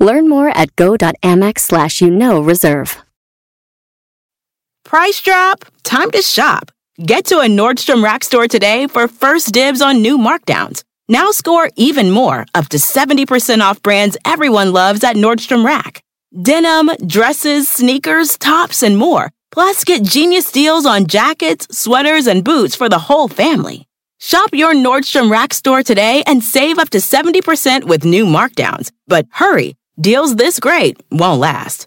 Learn more at go.amex slash you know reserve. Price drop? Time to shop. Get to a Nordstrom Rack store today for first dibs on new markdowns. Now score even more, up to 70% off brands everyone loves at Nordstrom Rack. Denim, dresses, sneakers, tops, and more. Plus, get genius deals on jackets, sweaters, and boots for the whole family. Shop your Nordstrom Rack store today and save up to 70% with new markdowns. But hurry, deals this great won't last.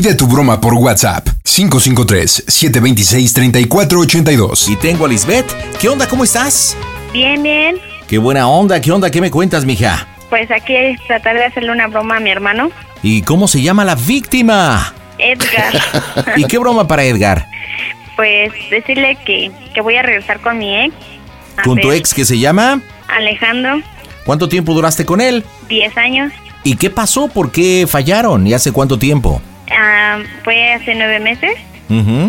Pide tu broma por WhatsApp 553-726-3482. Y tengo a Lisbeth. ¿Qué onda? ¿Cómo estás? Bien, bien. Qué buena onda. ¿Qué onda? ¿Qué me cuentas, mija? Pues aquí es tratar de hacerle una broma a mi hermano, ¿Y cómo se llama la víctima? Edgar. ¿Y qué broma para Edgar? pues decirle que, que voy a regresar con mi ex. ¿Con tu ex que se llama? Alejandro, ¿Cuánto tiempo duraste con él? 10 años. ¿Y qué pasó? ¿Por qué fallaron? ¿Y hace cuánto tiempo? Ah, fue hace nueve meses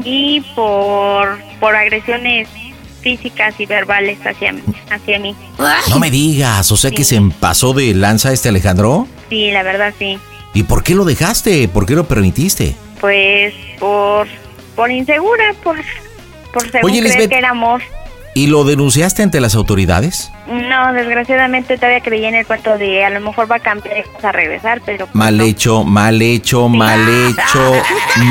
y por, por agresiones físicas y verbales hacia, hacia mí. No me digas, o sea que se pasó de lanza este Alejandro. Sí, la verdad sí. ¿Y por qué lo dejaste? ¿Por qué lo permitiste? Pues por, por insegura, por, por según Oye, creer Lisbeth. que era amor. ¿Y lo denunciaste ante las autoridades? No, desgraciadamente todavía creí en el cuento de a lo mejor va a cambiar y vamos a regresar, pero... pues, Mal no. hecho, mal hecho, mal hecho,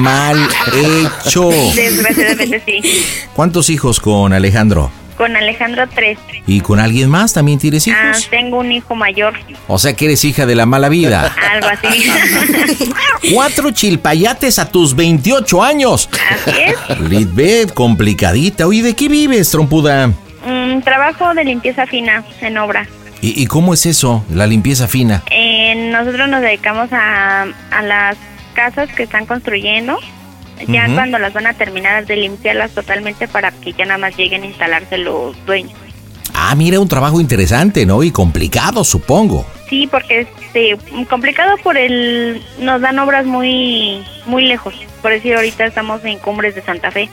mal hecho. Desgraciadamente sí. ¿Cuántos hijos con Alejandro? Con Alejandro 3. ¿Y con alguien más también tienes Ah, hijos? tengo un hijo mayor, O sea que eres hija de la mala vida. algo así. Cuatro chilpayates a tus 28 años. así es. Lisbeth, complicadita. Oye, ¿de qué vives, trompuda? Un trabajo de limpieza fina en obra. ¿Y, y cómo es eso, la limpieza fina? Eh, nosotros nos dedicamos a, a las casas que están construyendo. Ya cuando las van a terminar de limpiarlas totalmente para que ya nada más lleguen a instalarse los dueños. Ah, mira, un trabajo interesante, ¿no? Y complicado, supongo. Sí, porque este complicado por el nos dan obras muy muy lejos. Por decir ahorita estamos en Cumbres de Santa Fe.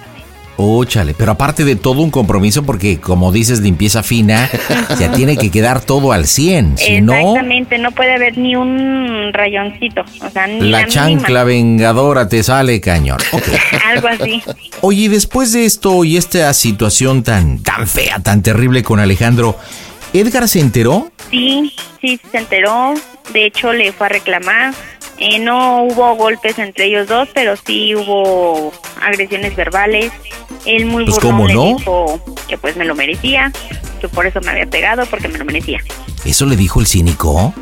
Óchale, pero aparte de todo un compromiso porque como dices limpieza fina, ya tiene que quedar todo al 100, si no Exactamente, no puede haber ni un rayoncito, o sea, ni la la chancla vengadora te sale cañón. Ok. mínima, algo así. Oye, después de esto y esta situación tan tan fea, tan terrible con Alejandro, ¿Edgar se enteró? Sí, sí se enteró, de hecho le fue a reclamar. Eh, no hubo golpes entre ellos dos, pero sí hubo agresiones verbales. Él muy Pues, burlón ¿cómo le no? dijo que pues me lo merecía, que por eso me había pegado, porque me lo merecía. ¿Eso le dijo el cínico?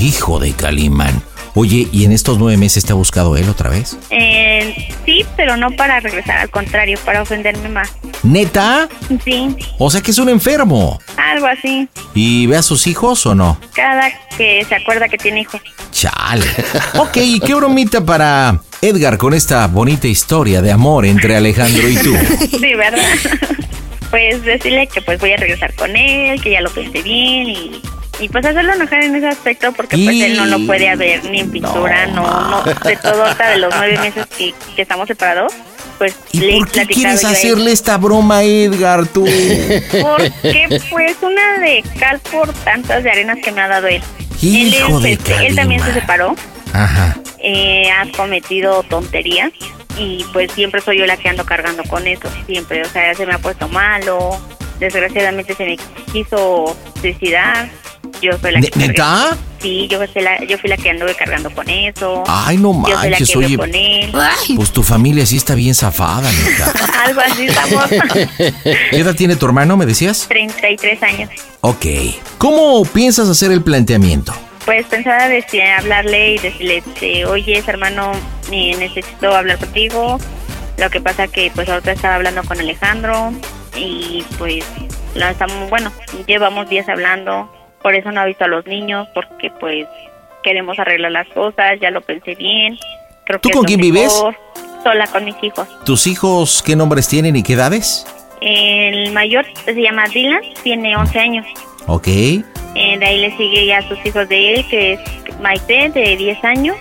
Hijo de Calimán. Oye, ¿y en estos nueve meses te ha buscado él otra vez? Eh, sí, pero no para regresar, al contrario, para ofenderme más. ¿Neta? Sí, O sea que es un enfermo. algo así. ¿Y ve a sus hijos o no? Cada que se acuerda que tiene hijos. Chale. Ok, ¿y qué bromita para Edgar con esta bonita historia de amor entre Alejandro y tú? Sí, ¿verdad? Pues decirle que pues voy a regresar con él, que ya lo pensé bien y Y pues hacerlo enojar en ese aspecto porque pues él no lo puede haber ni en pintura, no, no, de todo hasta de los nueve meses que, que estamos separados. Pues ¿Y le por qué quieres él. hacerle esta broma a Edgar, tú? Porque pues una de cal por tantas de arenas que me ha dado él. él, Hijo es, de este, él también se separó, Ajá. eh, ha cometido tonterías y pues siempre soy yo la que ando cargando con eso, siempre, o sea, se me ha puesto malo, desgraciadamente se me quiso suicidar, yo soy la ¿Ne- que ¿Neta? Sí, yo fui, la, yo fui la que anduve cargando con eso. Ay, no Yo soy la manches, que oye. con él. Pues tu familia sí está bien zafada, neta. Algo así estamos. ¿Qué edad tiene tu hermano, me decías? 33 años. Ok. ¿Cómo piensas hacer el planteamiento? Pues pensaba decir, hablarle y decirle, este, oye, hermano, necesito hablar contigo. Lo que pasa que pues ahorita estaba hablando con Alejandro y pues lo estamos, bueno, llevamos días hablando. Por eso no ha visto a los niños porque pues queremos arreglar las cosas, ya lo pensé bien. Creo ¿Tú que con quién vives? Sola con mis hijos. ¿Tus hijos qué nombres tienen y qué edades? El mayor se llama Dylan, tiene 11 años. Ok. Eh, de ahí le sigue ya sus hijos de él, que es Maite, de 10 años.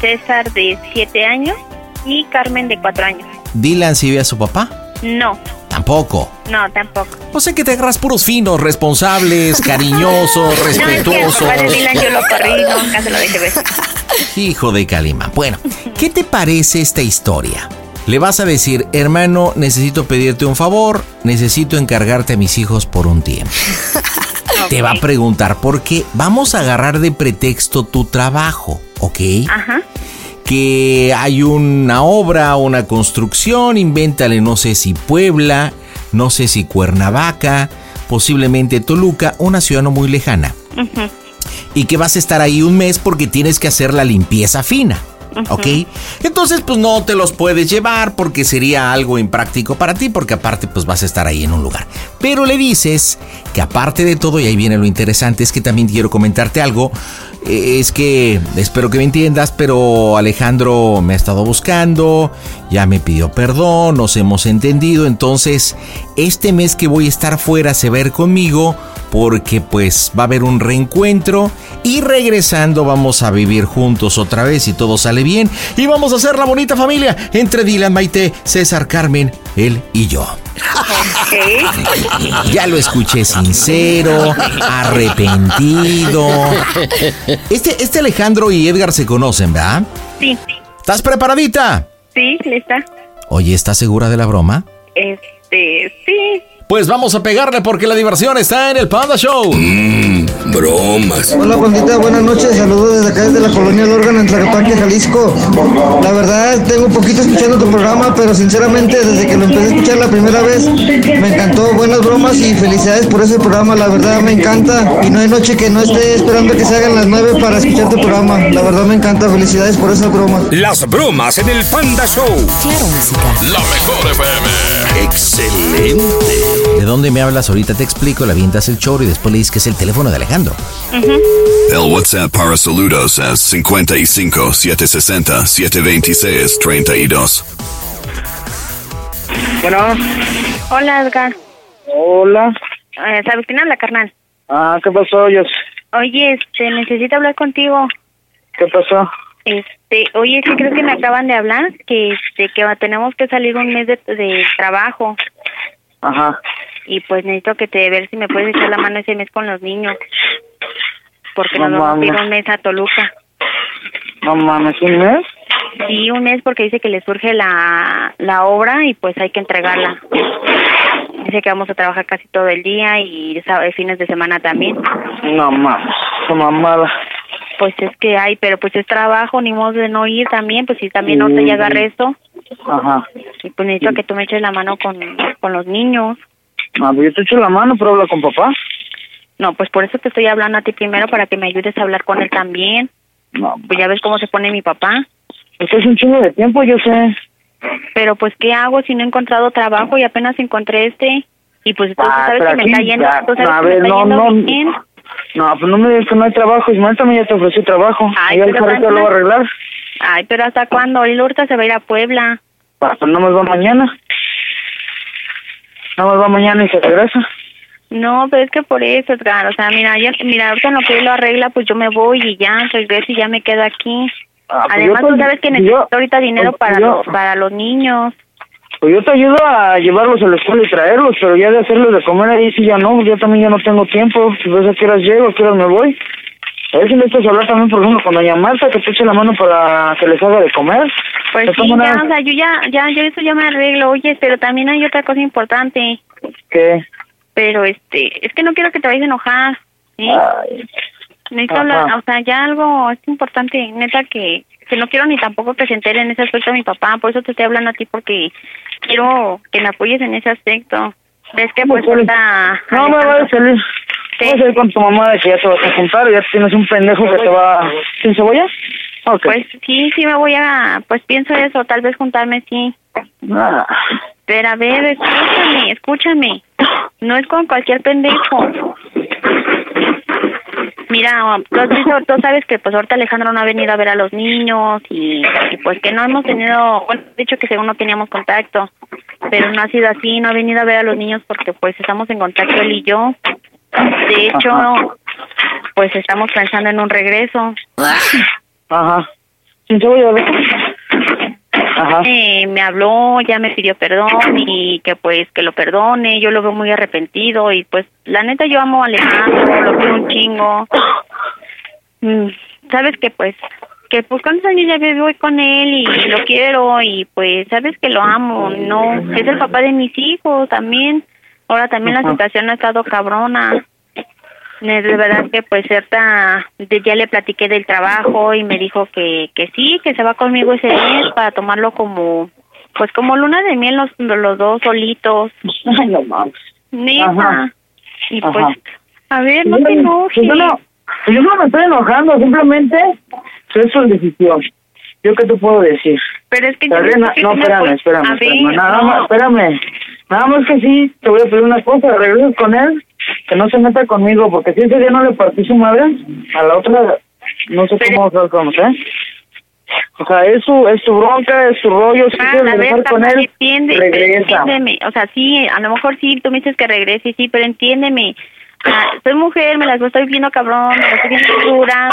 César, de 7 años, y Carmen, de 4 años. ¿Dylan sí ve a su papá? No, Tampoco. no, tampoco. O sea que te agarras puros finos, responsables, cariñosos, No, es que respetuosos. yo lo corrí, nunca se lo dejé ver. Hijo de Calima. Bueno, ¿qué te parece esta historia? Le vas a decir, hermano, necesito pedirte un favor, necesito encargarte a mis hijos por un tiempo. Te va a preguntar por qué. Vamos a agarrar de pretexto tu trabajo, ¿ok? Ajá, que hay una obra, una construcción, invéntale no sé si Puebla, no sé si Cuernavaca, posiblemente Toluca, una ciudad no muy lejana. ujú, Y que vas a estar ahí un mes porque tienes que hacer la limpieza fina. ¿Ok? Entonces, pues no te los puedes llevar porque sería algo impráctico para ti, porque aparte, pues vas a estar ahí en un lugar. Pero le dices que aparte de todo, y ahí viene lo interesante, es que también quiero comentarte algo. eh, Es que espero que me entiendas, pero Alejandro me ha estado buscando, ya me pidió perdón, nos hemos entendido. Entonces, este mes que voy a estar fuera se va a ir conmigo porque pues va a haber un reencuentro y regresando vamos a vivir juntos otra vez y todo sale bien y vamos a hacer la bonita familia entre Dylan, Maite, César, Carmen, él y yo. Ya lo escuché sincero, arrepentido. Este, este Alejandro y Edgar se conocen, ¿verdad? Sí, ¿Estás preparadita? Sí, lista. Oye, ¿estás segura de la broma? Este, sí. Pues vamos a pegarle porque la diversión está en el Panda Show. Bromas. Hola pandita, buenas noches, saludos desde acá desde la colonia El Órgano en Tlaquepaque, Jalisco. La verdad, tengo un poquito escuchando tu programa, pero sinceramente desde que lo empecé a escuchar la primera vez, me encantó, buenas bromas y felicidades por ese programa, la verdad me encanta y no hay noche que no esté esperando que se hagan las nueve para escuchar tu programa, la verdad me encanta, felicidades por esas bromas. Las bromas en el Panda Show. La mejor FM. Excelente. ¿De dónde me hablas? Ahorita te explico, le avientas el choro y después le dices que es el teléfono de Alejandro. El WhatsApp para saludos es 55 760 726 32. Bueno, Hola, Edgar. hola. Eh, ¿Sabes quién habla, carnal? Ah, ¿qué pasó, Yos? Oye, este, necesito hablar contigo. ¿Qué pasó? Este, oye, sí creo que me acaban de hablar que, este, que tenemos que salir un mes de, de trabajo Ajá. y pues necesito que te ver si me puedes echar la mano ese mes con los niños porque No nos vamos a ir un mes a Toluca. No mames, ¿un mes? Sí, un mes porque dice que le surge la, la obra y pues hay que entregarla. Dice que vamos a trabajar casi todo el día y fines de semana también. No mames, mamada. Pues es que hay, pero pues es trabajo, ni modo de no ir también, pues si también ahorita ya agarré esto, Ajá. y pues necesito que tú me eches la mano con, con los niños. Ah, pues yo te echo la mano, pero habla con papá. No, pues por eso te estoy hablando a ti primero, para que me ayudes a hablar con él también. No, Pues ya ves cómo se pone mi papá. esto es un chingo de tiempo, yo sé. Pero pues, ¿qué hago si no he encontrado trabajo y apenas encontré este? Y pues tú Ah, sabes que me está yendo, tú sabes que me está no, yendo no. bien. No, pues no me digas que no hay trabajo. Ismael también ya te ofreció trabajo. Ay, Ahí pero lo va a arreglar. Ay, pero ¿hasta cuándo? Él ahorita se va a ir a Puebla. Pues no más va mañana. No más va mañana y se regresa. No, pero es que por eso, Edgar, o sea, mira, ya, mira, ahorita en lo que él lo arregla, pues yo me voy y ya regreso y ya me quedo aquí. Ah, pues Además, tú te- sabes que yo- necesito ahorita dinero pues para yo- los, para los niños. Pues yo te ayudo a llevarlos a la escuela y traerlos, pero ya de hacerles de comer ahí sí ya no, yo también ya no tengo tiempo, pues a qué horas llego, a qué horas me voy. A ver si necesitas hablar también, por ejemplo, con doña Marta, que te eche la mano para que les haga de comer. Pues sí, ya, o sea, yo ya, ya, yo eso ya me arreglo, oye, pero también hay otra cosa importante, ¿Qué? pero este, es que no quiero que te vayas a enojar, ¿sí? Ay, Necesito Ajá. hablar, o sea, ya algo es importante, neta, que, que no quiero ni tampoco que se entere en ese aspecto a mi papá, por eso te estoy hablando a ti, porque quiero que me apoyes en ese aspecto. Ves que pues ¿Cómo ahorita... No me va a salir. Sí. Vas a ir con tu mamá de que ya te vas a juntar, ya tienes un pendejo que te va... ¿Sin cebolla? Ok. Pues sí, sí me voy a, pues pienso eso, tal vez juntarme, sí. Ah, Pero a ver, escúchame, escúchame. No es con cualquier pendejo. Mira, tú, has visto- tú sabes que pues ahorita Alejandro no ha venido a ver a los niños y, y, pues que no hemos tenido, bueno, de hecho que según no teníamos contacto, pero no ha sido así, no ha venido a ver a los niños porque pues estamos en contacto él y yo. De hecho, pues estamos pensando en un regreso. Ajá. Sin cebolla, ¿ves? Ajá. Eh, me habló, ya me pidió perdón y que pues que lo perdone, yo lo veo muy arrepentido y pues la neta yo amo a Alejandro, lo quiero un chingo. Mm, Sabes que pues que pues cuántos años ya vivo con él y lo quiero y pues sabes que lo amo, no, es el papá de mis hijos también. Ahora también la situación ha estado cabrona. De verdad que pues cierta, ya le platiqué del trabajo y me dijo que, que sí, que se va conmigo ese mes para tomarlo como, pues como luna de miel los, los dos solitos. Ay, no mames. Neta. Y Ajá. pues, a ver, no Yo te no- enojes. Yo no, yo no me estoy enojando, simplemente es su decisión. ¿Yo qué te puedo decir? Pero es que yo no, espérame, espérame, espérame. ver, Nada no. más, espérame. Nada más que sí, te voy a pedir una cosa, regreses con él, que no se meta conmigo, porque si ese día no le partí su madre, a la otra no sé cómo vas a conocer. O sea, es su, es su bronca, es su rollo, si Ah, quieres regresar con él, entiende, regresa. entiéndeme, o sea, sí, a lo mejor sí, tú me dices que regrese, sí, pero entiéndeme, Ah, soy mujer, me las estoy viendo cabrón, me las estoy viendo dura,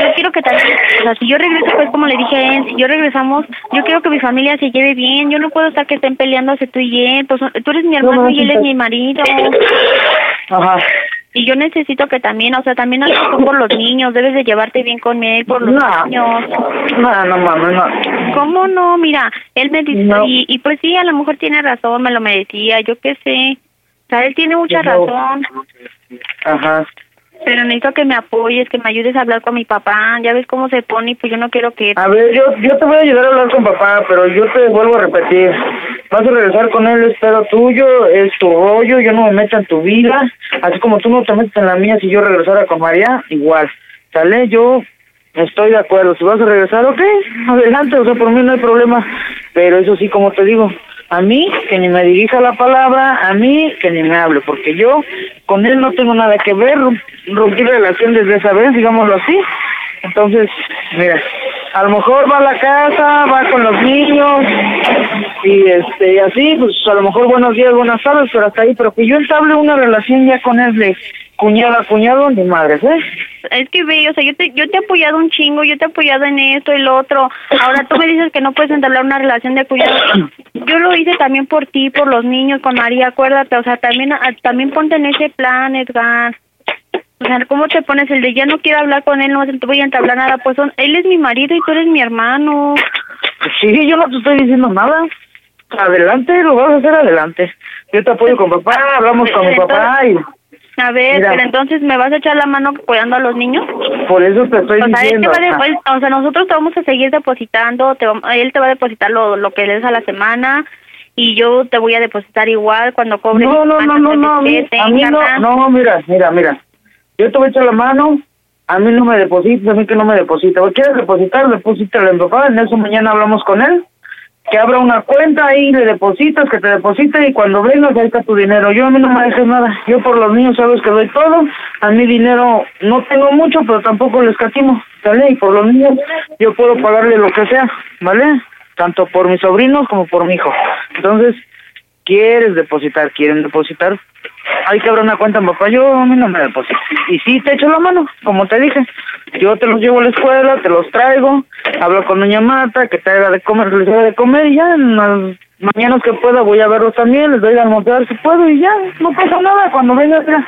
yo quiero que también, o sea, si yo regreso, pues como le dije a él, si yo regresamos, yo quiero que mi familia se lleve bien, yo no puedo estar que estén peleándose tú y él, pues tú eres mi No, hermano no, y él es mi marido, Ajá. y yo necesito que también, o sea, también tú por los niños, debes de llevarte bien con él por los No. niños. No, no mames, no. ¿Cómo no? Mira, él me dice, No. y, y pues sí, a lo mejor tiene razón, me lo merecía, yo qué sé. O sea, él tiene mucha razón, Ajá. Pero necesito que me apoyes, que me ayudes a hablar con mi papá. Ya ves cómo se pone y pues yo no quiero que... A ver, yo, yo te voy a ayudar a hablar con papá, pero yo te vuelvo a repetir. Vas a regresar con él, es pedo tuyo, es tu rollo, yo no me meto en tu vida. Así como tú no te metes en la mía si yo regresara con María, igual. ¿Sale? Yo estoy de acuerdo. Si vas a regresar, ok, adelante, o sea, por mí no hay problema. Pero eso sí, como te digo, a mí que ni me dirija la palabra, a mí que ni me hable, porque yo con él no tengo nada que ver, rom- rompí relación desde esa vez, digámoslo así. Entonces, mira, a lo mejor va a la casa, va con los niños y este así, pues a lo mejor buenos días, buenas tardes, pero hasta ahí, pero que yo entable una relación ya con él de cuñada a cuñado, ni madres, ¿eh? Es que ve, o sea, yo te, yo te he apoyado un chingo, yo te he apoyado en esto y lo otro. Ahora tú me dices que no puedes entablar una relación de cuidado. Yo lo hice también por ti, por los niños, con María, acuérdate. O sea, también, ah, también ponte en ese plan, Edgar. O sea, ¿cómo te pones el de ya no quiero hablar con él, no te voy a entablar nada? Pues son, él es mi marido y tú eres mi hermano. Sí, yo no te estoy diciendo nada. Adelante, lo vas a hacer adelante. Yo te apoyo con papá, hablamos con mi papá y A ver, Mira. pero entonces me vas a echar la mano cuidando a los niños. por eso te estoy O sea, él te diciendo. va de- o sea, nosotros te vamos a seguir depositando, te, vam- él te va a depositar lo, lo que le des a la semana y yo te voy a depositar igual cuando cobre. No, no, no, no, no, a mí, que a mí no, no, mira, mira, mira. Yo te voy a echar la mano, a mí no me deposites, a mí que no me deposita. ¿O quieres depositar? Deposítale en papá, en eso mañana hablamos con él. Que abra una cuenta ahí, le depositas, que te deposite y cuando vengas ahí está tu dinero. Yo a mí no me dejes nada. Yo por los niños sabes que doy todo. A mí dinero no tengo mucho, pero tampoco les escatimo, ¿vale? Y por los niños yo puedo pagarle lo que sea, ¿vale? Tanto por mis sobrinos como por mi hijo. Entonces, quieres depositar, quieren depositar, hay que abrir una cuenta, papá, yo a mí no me deposito. Y sí, te echo la mano, como te dije. Yo te los llevo a la escuela, te los traigo, hablo con doña Mata, que te haga de comer, les haga de comer, y ya en las mañanas que pueda voy a verlos también, les doy a almorzar si puedo, y ya, no pasa nada, cuando vengas ya,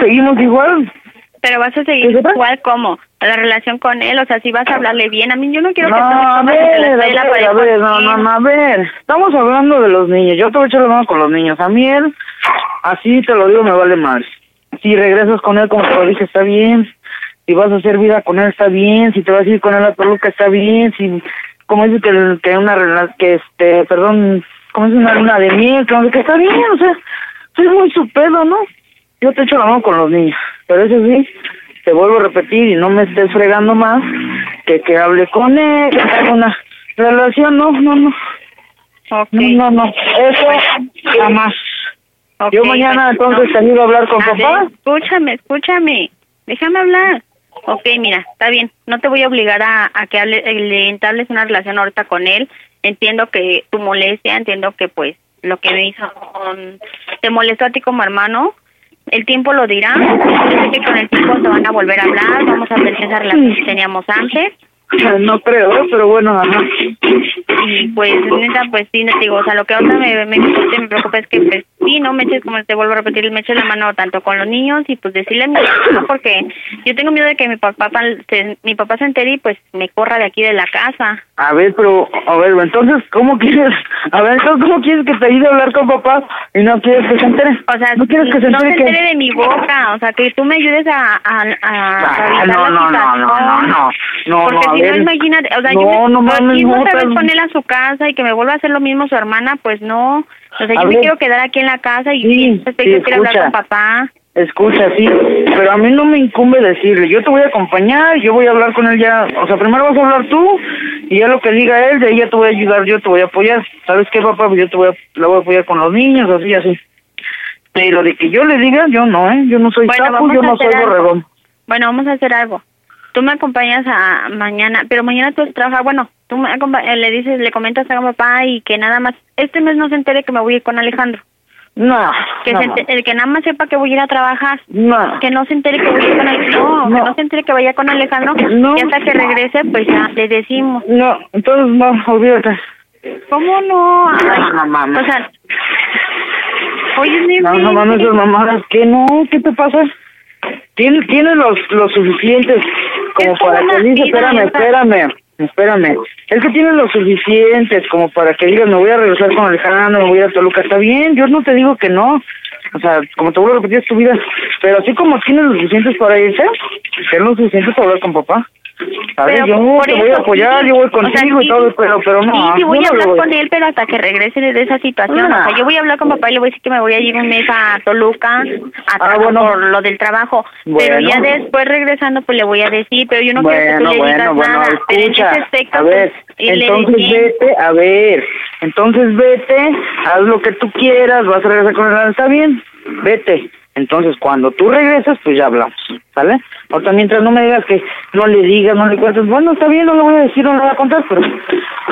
seguimos igual. Pero vas a seguir igual como la relación con él, o sea, si vas a hablarle bien, a mí yo no quiero No, que a ver, a ver, a ver, no, no, no, a ver, estamos hablando de los niños, yo te voy a echar la mano con los niños, a mí él, así te lo digo, me vale mal. Si regresas con él, como te lo dije, está bien, si vas a hacer vida con él, está bien, si te vas a ir con él a Toluca, está bien, si, como dice que, que una relación, que este, perdón, como dice una luna de miel, que está bien, o sea, es muy su pedo, ¿no? Yo te echo la mano con los niños, pero eso sí, te vuelvo a repetir y no me estés fregando más que que hable con él, que tenga una relación, no, no, no. No, no, no, eso jamás. Yo mañana pues, entonces no. te a hablar con A papá. ver, escúchame, escúchame. Déjame hablar. Ok, mira, está bien. No te voy a obligar a, a que hable, eh, le entables una relación ahorita con él. Entiendo que tu molestia, entiendo que pues lo que me hizo te molestó a ti como hermano. El tiempo lo dirá. Yo sé que con el tiempo se van a volver a hablar. Vamos a tener esa relación que teníamos antes. No creo, pero bueno, ajá. Y pues, neta, pues sí, te digo, o sea, lo que ahorita me, me, me preocupa es que, pues, sí, no me eches, como te vuelvo a repetir, me eches la mano tanto con los niños y pues decirle a mi papá, porque yo tengo miedo de que mi papá, se, mi papá se entere y pues me corra de aquí de la casa. A ver, pero, a ver, entonces, ¿cómo quieres? A ver, entonces, ¿cómo quieres que te ayude a hablar con papá y no quieres que se entere? O sea, ¿no quieres que se no se entere que- entere de mi boca, o sea, que tú me ayudes a, a, a, Ah, suavizar no, la no, no, no, no, no, no, porque no, a si no, imagínate, o sea, No, yo me, no mames, no, otra vez él a su casa y que me vuelva a hacer lo mismo su hermana, pues no. O sea, A yo me ver. quiero quedar aquí en la casa y Sí, sí, yo quiero hablar escucha. con papá. Escucha, sí, pero a mí no me incumbe decirle, yo te voy a acompañar, yo voy a hablar con él ya, o sea, primero vas a hablar tú y ya lo que diga él, de ahí ya te voy a ayudar, yo te voy a apoyar, ¿sabes qué, papá? Pues yo te voy a, la voy a apoyar con los niños, así, así. Pero de que yo le diga, yo no, ¿eh? Yo no soy Bueno, sapo, yo no soy borregón. Bueno, vamos a hacer algo. Tú me acompañas a mañana, pero mañana tú trabajar. Bueno, tú me eh, le dices, le comentas a papá y que nada más este mes no se entere que me voy a ir con Alejandro. No, Que, no, se el que nada más sepa que voy a ir a trabajar. no. Que no se entere que voy a ir con Alejandro. No, que no se entere que vaya con Alejandro. No. Y hasta que regrese, pues ya le decimos. No, entonces no, olvídate. ¿Cómo no? Ay, No, no mames. O sea, oye, No, no mames, esas mamadas, ¿qué no? ¿Qué te pasa? Tienes, tienes los, los suficientes como Es para que vida, espérame, espérame, espérame. Es que tienes los suficientes como para que digas, me voy a regresar con Alejandro, me voy a Toluca. Está bien, yo no te digo que no. O sea, como te vuelvo a repetir, es tu vida. Pero así como tienes los suficientes para irse, ten los suficientes para hablar con papá. ¿Sabes? Pero Yo te voy a apoyar, sí, yo voy o sea, contigo y todo, pero, pero no. Sí, sí voy a hablar voy. con él, pero hasta que regrese de esa situación. Ah. O sea, yo voy a hablar con papá y le voy a decir que me voy a ir un mes a Toluca a Ah, bueno. por lo del trabajo. Pero ya después regresando, pues le voy a decir, pero yo no quiero que tú le digas nada. En escucha, ese aspecto, a ver, pues, él le entonces vete, a ver, entonces vete, haz lo que tú quieras, vas a regresar con él, está bien, vete. Entonces, cuando tú regresas, pues ya hablamos, ¿sale? Ahorita mientras no me digas que no le digas, no le cuentes, bueno, está bien, no le voy a decir, no le voy a contar, pero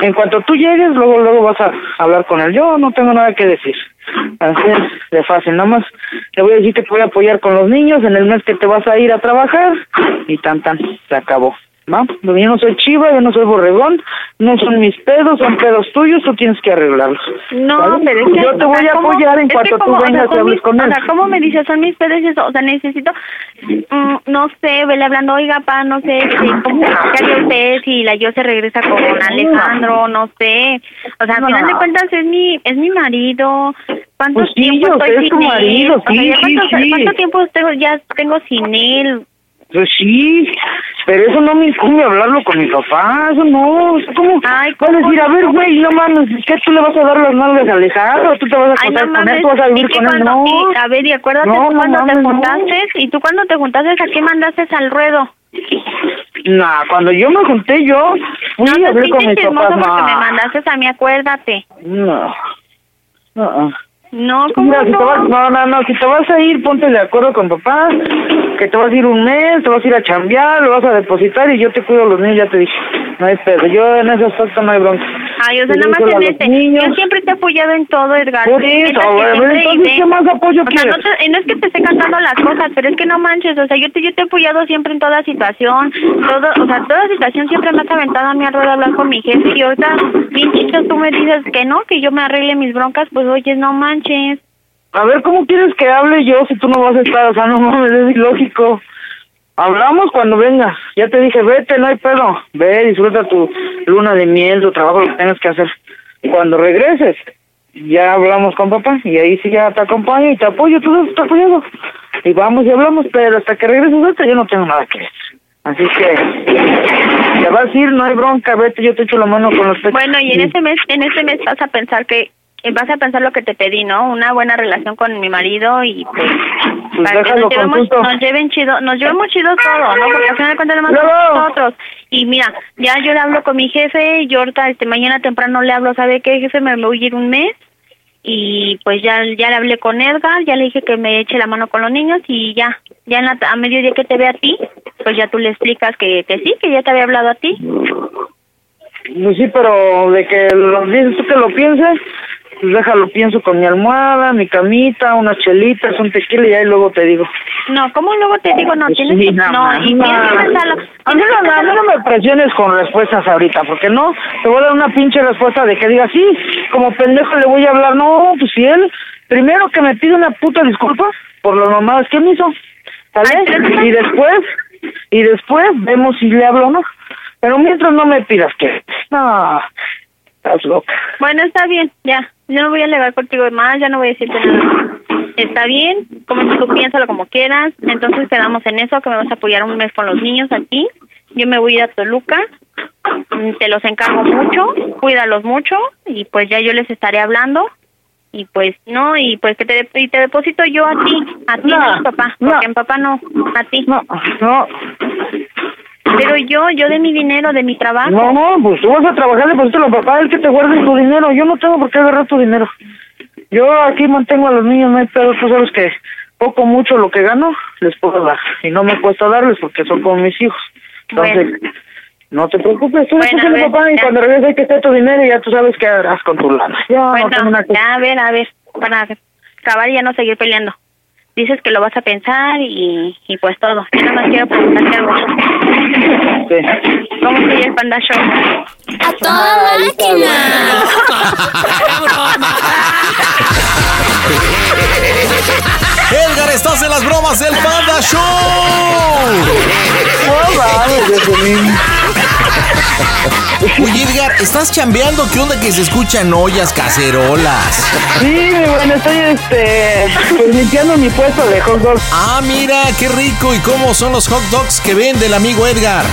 en cuanto tú llegues, luego, luego vas a hablar con él. Yo no tengo nada que decir. Así es de fácil, nada más le voy a decir que te voy a apoyar con los niños en el mes que te vas a ir a trabajar y tan tan, se acabó. ¿Va? Yo no soy chiva, yo no soy borregón, no son mis pedos, son pedos tuyos, tú tienes que arreglarlos. No, ¿Sale? pero es que... Yo te voy a ¿cómo- apoyar en cuanto tú cómo- o sea, vengas y son hables mis- con él. O sea, ¿cómo me dices? Son mis pedos y eso. O sea, necesito, mm, no sé, vele hablando, oiga, pa, no sé, que, ¿cómo, ¿qué haría usted si la yo se regresa con Alejandro? No sé. O sea, al No. final de cuentas es mi, es mi marido. ¿Cuánto Pues sí, tiempo yo estoy es sin tu marido, él? O sea, sí, ¿ya sí, cuánto, sí. ¿cuánto tiempo tengo, ya tengo sin él? Pues sí, pero eso no me incumbe hablarlo con mi papá, eso no, ¿cómo? Ay, vas a ¿cómo decir, a no? ver, güey, no mames, ¿qué tú le vas a dar las nalgas a Alejandro? ¿Tú te vas a contar no con él? ¿Tú vas a vivir con él? No. y, a ver, y acuérdate No, tú no cuando te mames, no. juntaste, y tú cuando te juntaste, ¿a qué mandaste al ruedo? Nah, cuando yo me junté yo, fui No, a hablar con chismoso papás, porque me no. mandaste a mí, acuérdate. No. No. No, ¿cómo Mira, si te vas, no? no, no, no, si te vas a ir, ponte de acuerdo con papá, que te vas a ir un mes, te vas a ir a chambear, lo vas a depositar y yo te cuido a los niños, ya te dije. No hay pedo, yo en ese aspecto no hay bronca. Ay, o sea, nada más en este. Yo siempre te he apoyado en todo, Edgar. Por eso, entonces, ¿qué más apoyo o sea, no, te, no, es que te esté cantando las cosas, pero es que no manches, o sea, yo te, yo te he apoyado siempre en toda situación, todo, o sea, toda situación siempre me has aventado a mi rueda hablar con mi jefe y ahorita, bien tú me dices que no, que yo me arregle mis broncas, pues oye, no manches. A ver, ¿cómo quieres que hable yo si tú no vas a estar? O sea, no mames, es ilógico. Hablamos cuando vengas. Ya te dije, vete, no hay pedo. Ve, disfruta tu luna de miel, tu trabajo, lo que tengas que hacer. Cuando regreses, ya hablamos con papá y ahí sí ya te acompaño y te apoyo, tú estás apoyado. Y vamos y hablamos, pero hasta que regreses ahorita yo no tengo nada que ver. Así que te vas a ir, no hay bronca, vete, yo te echo la mano con los pechos. Bueno, y en ese mes, en ese mes vas a pensar que vas a pensar lo que te pedí, ¿no? Una buena relación con mi marido y pues, pues para que nos, llevemos, nos lleven chido, nos llevemos chido todo, ¿no? Porque al final de cuentas le mandamos nosotros. Y mira, ya yo le hablo con mi jefe, yo ahorita este mañana temprano le hablo, ¿sabe qué jefe? Me voy a ir un mes y pues ya ya le hablé con Edgar, ya le dije que me eche la mano con los niños y ya, ya en la, a mediodía que te ve a ti, pues ya tú le explicas que, que sí, que ya te había hablado a ti. Pues sí, pero de que lo dices tú que lo pienses, pues déjalo, pienso con mi almohada, mi camita, unas chelitas, un tequila y ahí luego te digo. No, ¿cómo luego te digo? No, Pues tienes sí, que... No, y tienes que pensarlo. A mí, no, a mí no me presiones con respuestas ahorita, porque no, te voy a dar una pinche respuesta de que diga, sí, como pendejo le voy a hablar, no, pues si él, primero que me pide una puta disculpa por las mamadas que me hizo, ¿sale? Y después, y después vemos si le hablo o no. Pero mientras no me pidas que, no, estás loca. Bueno, está bien, ya. Yo no voy a alegar contigo más, ya no voy a decirte nada. Está bien, como tú piénsalo como quieras. Entonces quedamos en eso, que me vas a apoyar un mes con los niños aquí. Yo me voy a ir a Toluca. Mm, Te los encargo mucho, cuídalos mucho y pues ya yo les estaré hablando. Y pues no, y pues que te, de- y te deposito yo a ti, a ti, no, a mi papá, porque en papá no, a ti. No, no. Pero yo, yo de mi dinero, de mi trabajo. No, no, pues tú vas a trabajar, deposítalo a papá, el que te guarde tu dinero. Yo no tengo por qué agarrar tu dinero. Yo aquí mantengo a los niños, no hay pedo. Tú sabes que poco, mucho lo que gano, les puedo dar. Y no me cuesta darles porque son como mis hijos. Entonces, no te preocupes, tú Bueno, a ver, papá y ya. cuando regreses hay que estar tu dinero y ya tú sabes qué harás con tu lana. Ya, no Bueno, que- ya, a ver, a ver, para acabar y ya no seguir peleando. Dices que lo vas a pensar y, y pues todo. Yo nada más quiero preguntarte algo. ¿Cómo sigue el Panda Show? ¡A toda Edgar, estás en las bromas del Panda Show. Oye, Edgar, ¿estás chambeando? ¿Qué onda que se escuchan ollas, cacerolas? Sí, bueno, estoy este, pues, limpiando mi puesto de hot dogs. Ah, mira, qué rico. ¿Y cómo son los hot dogs que vende el amigo Edgar?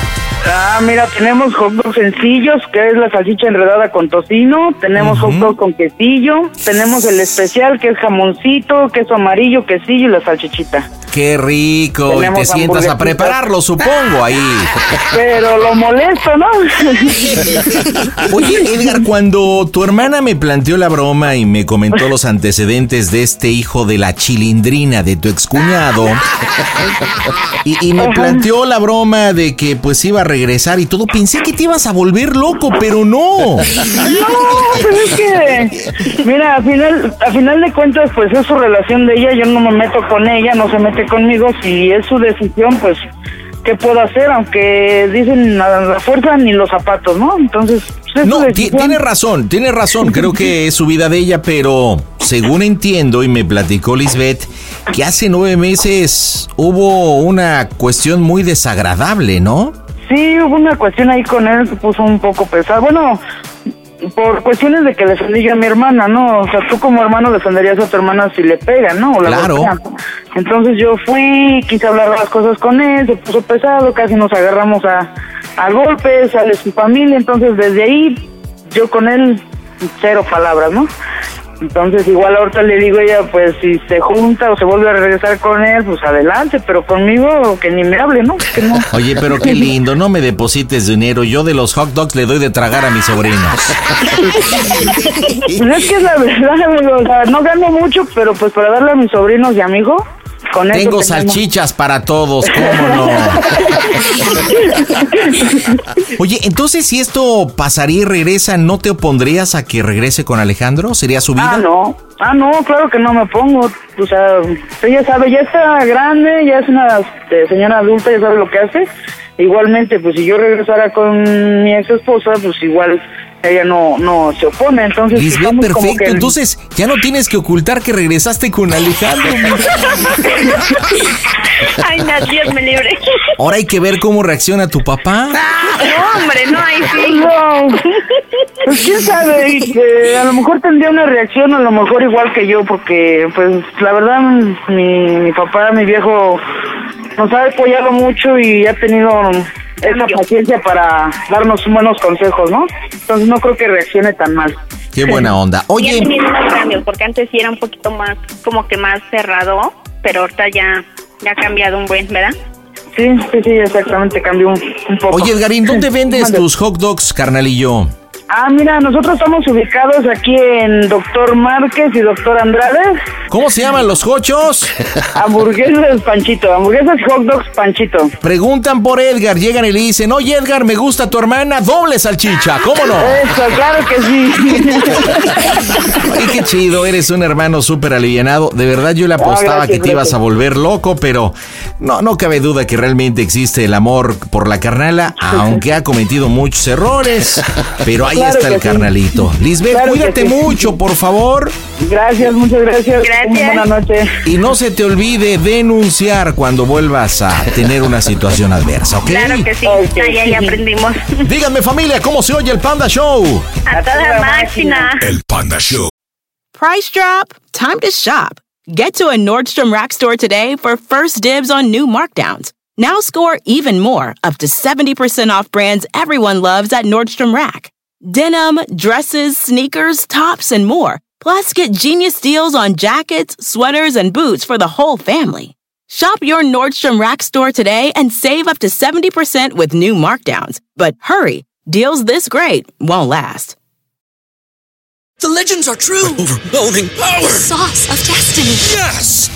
Ah, mira, tenemos hot dogs sencillos, que es la salchicha enredada con tocino, tenemos hot dog con quesillo, tenemos el especial, que es jamoncito, queso amarillo, quesillo y la salchichita. Qué rico. y te sientas a prepararlo, supongo, ahí. Pero lo molesto, ¿no? Oye, Edgar, cuando tu hermana me planteó la broma y me comentó los antecedentes de este hijo de la chilindrina de tu excuñado, y, y me planteó la broma de que pues iba a regresar y todo, pensé que te ibas a volver loco, pero no. No, pero es que, mira, a final, a final de cuentas, pues es su relación de ella, yo no me meto con ella, no se mete conmigo, si es su decisión, pues, ¿qué puedo hacer? Aunque dicen a la fuerza ni los zapatos, ¿no? Entonces, pues, es No, tiene razón, tiene razón. Creo que es su vida de ella, pero según entiendo y me platicó Lisbeth, que hace nueve meses hubo una cuestión muy desagradable, ¿no? Sí, hubo una cuestión ahí con él que puso un poco pesado. Bueno, por cuestiones de que defendí yo a mi hermana, ¿no? O sea, tú como hermano defenderías a tu hermana si le pegan, ¿no? O la Claro. golpean. Entonces yo fui, quise hablar las cosas con él, se puso pesado, casi nos agarramos a, a golpes, sale su familia, entonces desde ahí yo con él cero palabras, ¿no? Entonces igual ahorita le digo a ella, pues si se junta o se vuelve a regresar con él, pues adelante, pero conmigo que ni me hable, ¿no? Que no. Oye, pero qué lindo, no me deposites dinero. Yo de los hot dogs le doy de tragar a mis sobrinos. Pues es que la verdad, amigo, o sea, no gano mucho, pero pues para darle a mis sobrinos y a mi hijo, con Tengo salchichas para todos, ¿cómo no? Oye, entonces si esto pasaría y regresa, ¿no te opondrías a que regrese con Alejandro? ¿Sería su vida? Ah, no. Ah, no, claro que no me pongo. O sea, ya sabe, ya está grande, ya es una este, señora adulta, ya sabe lo que hace. Igualmente, pues si yo regresara con mi ex esposa, pues igual ella no no se opone. Entonces, Lisbeth, estamos como perfecto. que- Entonces ya no tienes que ocultar que regresaste con Alejandro. Ay, no, Dios me libre. Ahora hay que ver cómo reacciona tu papá. No, hombre, no, ahí sí. No, pues quién sabe, que a lo mejor tendría una reacción, a lo mejor igual que yo, porque pues la verdad mi, mi papá, mi viejo, nos ha apoyado mucho y ha tenido esa paciencia para darnos buenos consejos, ¿no? Entonces no creo que reaccione tan mal. Qué buena onda. Oye, tenido unos cambios, porque antes sí era un poquito más, como que más cerrado, pero ahorita ya, ya ha cambiado un buen, ¿verdad? Sí, sí, sí, exactamente, cambió un, un poco. oye, Edgarín, ¿dónde vendes tus hot dogs, carnalillo? Ah, mira, nosotros estamos ubicados aquí en Doctor Márquez y Doctor Andrade. ¿Cómo se llaman los hochos? Hamburguesas Panchito, hamburguesas hot dogs Panchito. Preguntan por Edgar, llegan y le dicen, oye Edgar, me gusta tu hermana, doble salchicha, ¿cómo no? Eso, claro que sí. Ay, qué chido, eres un hermano súper alivianado. De verdad yo le apostaba gracias, que te ibas gracias. a volver loco, pero no, no cabe duda que realmente existe el amor por la carnala, aunque ha cometido muchos errores. Pero ahí Claro está el sí. carnalito. Lisbeth, Claro cuídate sí. mucho, por favor. Gracias, muchas gracias. Gracias. Muy buena noche. Y no se te olvide denunciar cuando vuelvas a tener una situación adversa, ¿ok? Claro que sí, Ok. ahí, ahí aprendimos. Díganme familia, ¿cómo se oye el Panda Show? A toda máquina. El Panda Show. Price drop? Time to shop. Get to a Nordstrom Rack store today for first dibs on new markdowns. Now score even more, up to 70% off brands everyone loves at Nordstrom Rack. Denim, dresses, sneakers, tops, and more. Plus, get genius deals on jackets, sweaters, and boots for the whole family. Shop your Nordstrom Rack store today and save up to 70% with new markdowns. But hurry, deals this great won't last. The legends are true. overwhelming power! Sauce of destiny. Yes!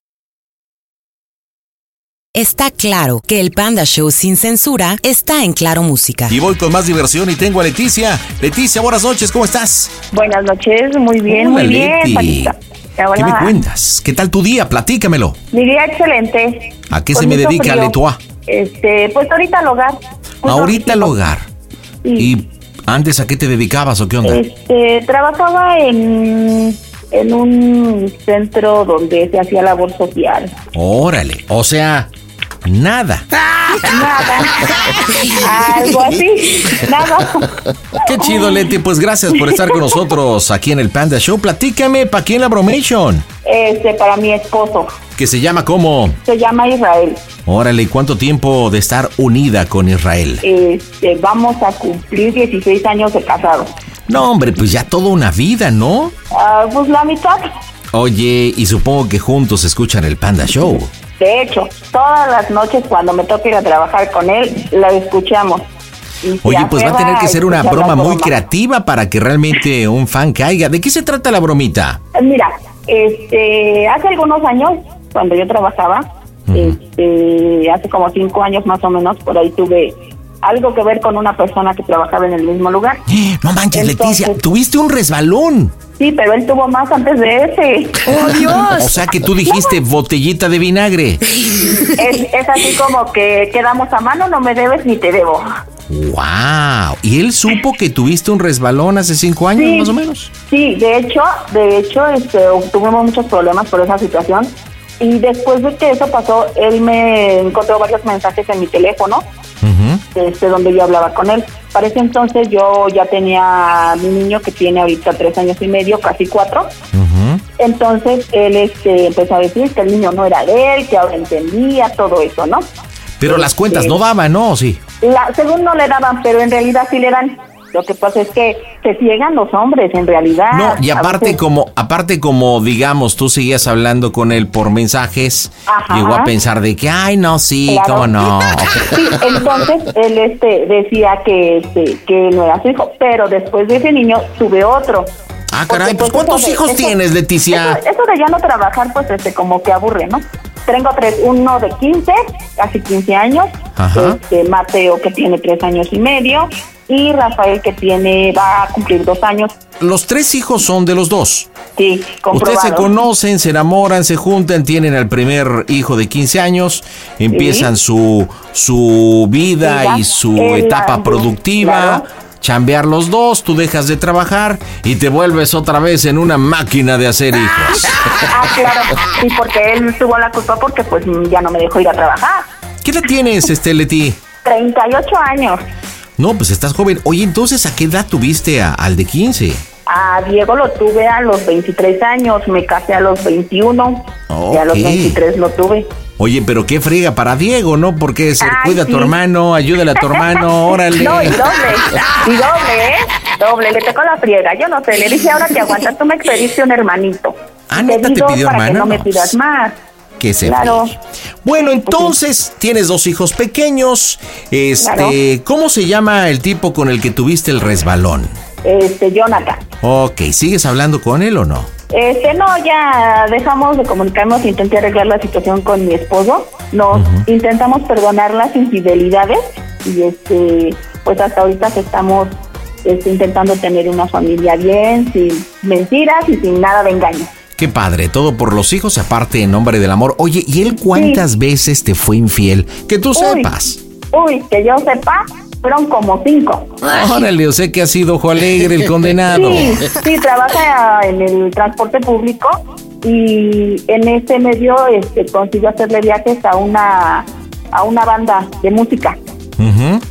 Está claro que el Panda Show sin censura está en Claro Música. Y voy con más diversión y tengo a Leticia. Leticia, buenas noches, ¿cómo estás? Buenas noches, muy bien, Hola, muy bien. Leti. Panita. Hola. ¿Qué me cuentas? ¿Qué tal tu día? Platícamelo. Mi día excelente. ¿A qué Con se me dedica frío. Letua? Este, pues ahorita al hogar. Pues Ahorita el hogar. ¿Y antes a qué te dedicabas o qué onda? Este, trabajaba en, en un centro donde se hacía labor social. Órale. O sea, nada. Nada. Algo así. Nada. Qué chido, Leti. Pues gracias por estar con nosotros aquí en el Panda Show. Platícame, ¿para quién la bromation? Este, para mi esposo. Que se llama como. Se llama Israel. Órale, ¿y ¿cuánto tiempo de estar unida con Israel? Este, vamos a cumplir 16 años de casado. No, hombre, pues ya toda una vida, ¿no? Ah, pues la mitad. Oye, y supongo que juntos escuchan el Panda Show. De hecho, todas las noches cuando me toca ir a trabajar con él, la escuchamos. Oye, pues va a tener que ser una broma muy creativa para que realmente un fan caiga. ¿De qué se trata la bromita? Mira, este, hace algunos años, cuando yo trabajaba, este, hace como cinco años más o menos, por ahí tuve algo que ver con una persona que trabajaba en el mismo lugar. No manches, Entonces- Leticia, tuviste un resbalón. Sí, pero él tuvo más antes de ese. O sea que tú dijiste botellita de vinagre. Es, es así como que quedamos a mano, no me debes ni te debo. ¡Wow! ¿Y él supo que tuviste un resbalón hace cinco años, Sí. más o menos? Sí, de hecho, de hecho, este, tuvimos muchos problemas por esa situación. Y después de que eso pasó, él me encontró varios mensajes en mi teléfono, este, donde yo hablaba con él. Para ese entonces yo ya tenía a mi niño que tiene ahorita tres años y medio, casi cuatro. Entonces él este, empezó a decir que el niño no era de él, que ahora entendía todo eso, ¿no? Pero las cuentas no daban, ¿no? Sí. La, según no le daban, pero en realidad sí le dan. Lo que pasa es que se ciegan los hombres, en realidad. No, y aparte veces- como, aparte como, digamos, tú seguías hablando con él por mensajes, Ajá. llegó a pensar de que, ay, no, sí, Claro. cómo no. Sí, entonces él este decía que este que no era su hijo, pero después de ese niño tuve otro. Ah, caray, pues Porque, ¿cuántos de- hijos eso- tienes, Leticia? Eso, eso de ya no trabajar, pues este como que aburre, ¿no? Tengo tres, uno de 15, casi 15 años, Ajá. este Mateo que tiene tres años y medio y Rafael que tiene va a cumplir dos años. Los tres hijos son de los dos. Sí, Ustedes comprobado. se conocen, se enamoran, se juntan, tienen al primer hijo de 15 años, empiezan su, su vida Vida, y su etapa la- productiva. claro. Chambear los dos, tú dejas de trabajar y te vuelves otra vez en una máquina de hacer hijos. Ah, claro, sí, porque él tuvo la culpa porque pues ya no me dejó ir a trabajar. ¿Qué edad tienes, este Leti? 38 años. No, pues estás joven. Oye, entonces, ¿a qué edad tuviste a- al de 15? A Diego lo tuve a los 23 años, me casé a los 21 y a los Ok. 23 lo tuve. Oye, pero qué friega para Diego, ¿no? Porque Ay, cuida a tu hermano, ayúdale a tu hermano, órale. No, y doble, y doble, ¿eh? Doble, le tocó la friega. Yo no sé, le dije, ahora te aguantas, tú me expediste un hermanito. Ah, ¿neta te pidió para que hermano? no me pidas más. Que se Claro. Bueno, entonces tienes dos hijos pequeños. Este, Claro. ¿cómo se llama el tipo con el que tuviste el resbalón? Este, Jonathan. Ok, ¿sigues hablando con él o no? Este, no, ya dejamos de comunicarnos, intenté arreglar la situación con mi esposo, nos intentamos perdonar las infidelidades y este, pues hasta ahorita estamos este, intentando tener una familia bien, sin mentiras y sin nada de engaño. Qué padre, todo por los hijos, aparte en nombre del amor. Oye, ¿y él cuántas veces te fue infiel? Que tú Uy. sepas. Uy, que yo sepa, fueron como cinco. Órale, yo sé que ha sido ojo alegre el condenado. Sí, sí, trabaja en el transporte público y en ese medio este, consiguió hacerle viajes a una a una banda de música.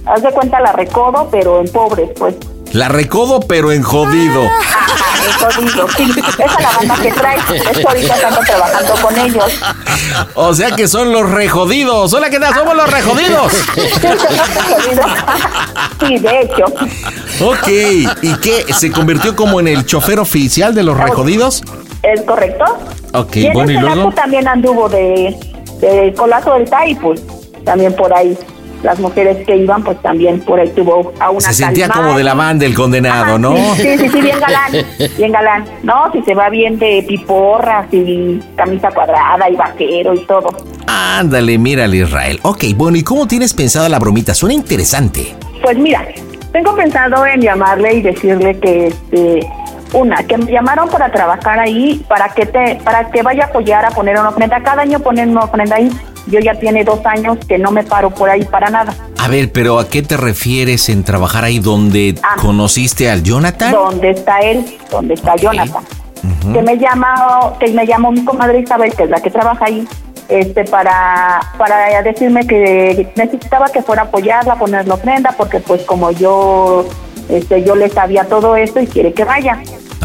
Haz de cuenta la recodo, pero en pobres, pues. La recodo, pero en jodido. Jodido, sí. Esa es la banda que trae. Hecho, ahorita estamos trabajando con ellos. O sea que son los rejodidos. Hola, ¿qué tal? Somos los rejodidos. Sí, somos jodidos. Sí, de hecho. Ok, ¿y qué? ¿Se convirtió como en el chofer oficial de los rejodidos? ¿Es correcto? Ok, y en bueno, ¿y luego? también anduvo de, de colazo del TAI, pues también por ahí. Las mujeres que iban, pues también por ahí tuvo a una Se sentía calmada. como de la banda el condenado, ¿no? Sí, sí, sí, bien galán, bien galán. No, si se va bien de piporras y camisa cuadrada y vaquero y todo. Ándale, mírale, Israel. Ok, bueno, ¿y cómo tienes pensada la bromita? Suena interesante. Pues mira, tengo pensado en llamarle y decirle que este una, que me llamaron para trabajar ahí, para que te, para que vaya a apoyar a poner una ofrenda. Cada año ponen una ofrenda ahí. Yo ya tiene dos años que no me paro por ahí para nada. A ver, pero ¿a qué te refieres en trabajar ahí donde Ah. conociste al Jonathan? ¿Dónde está él? ¿Dónde está Jonathan? Que me llama, que me llamó mi comadre Isabel, que es la que trabaja ahí, este, para, para decirme que necesitaba que fuera apoyarla, poner la ofrenda, porque pues como yo, este, yo le sabía todo esto y quiere que vaya.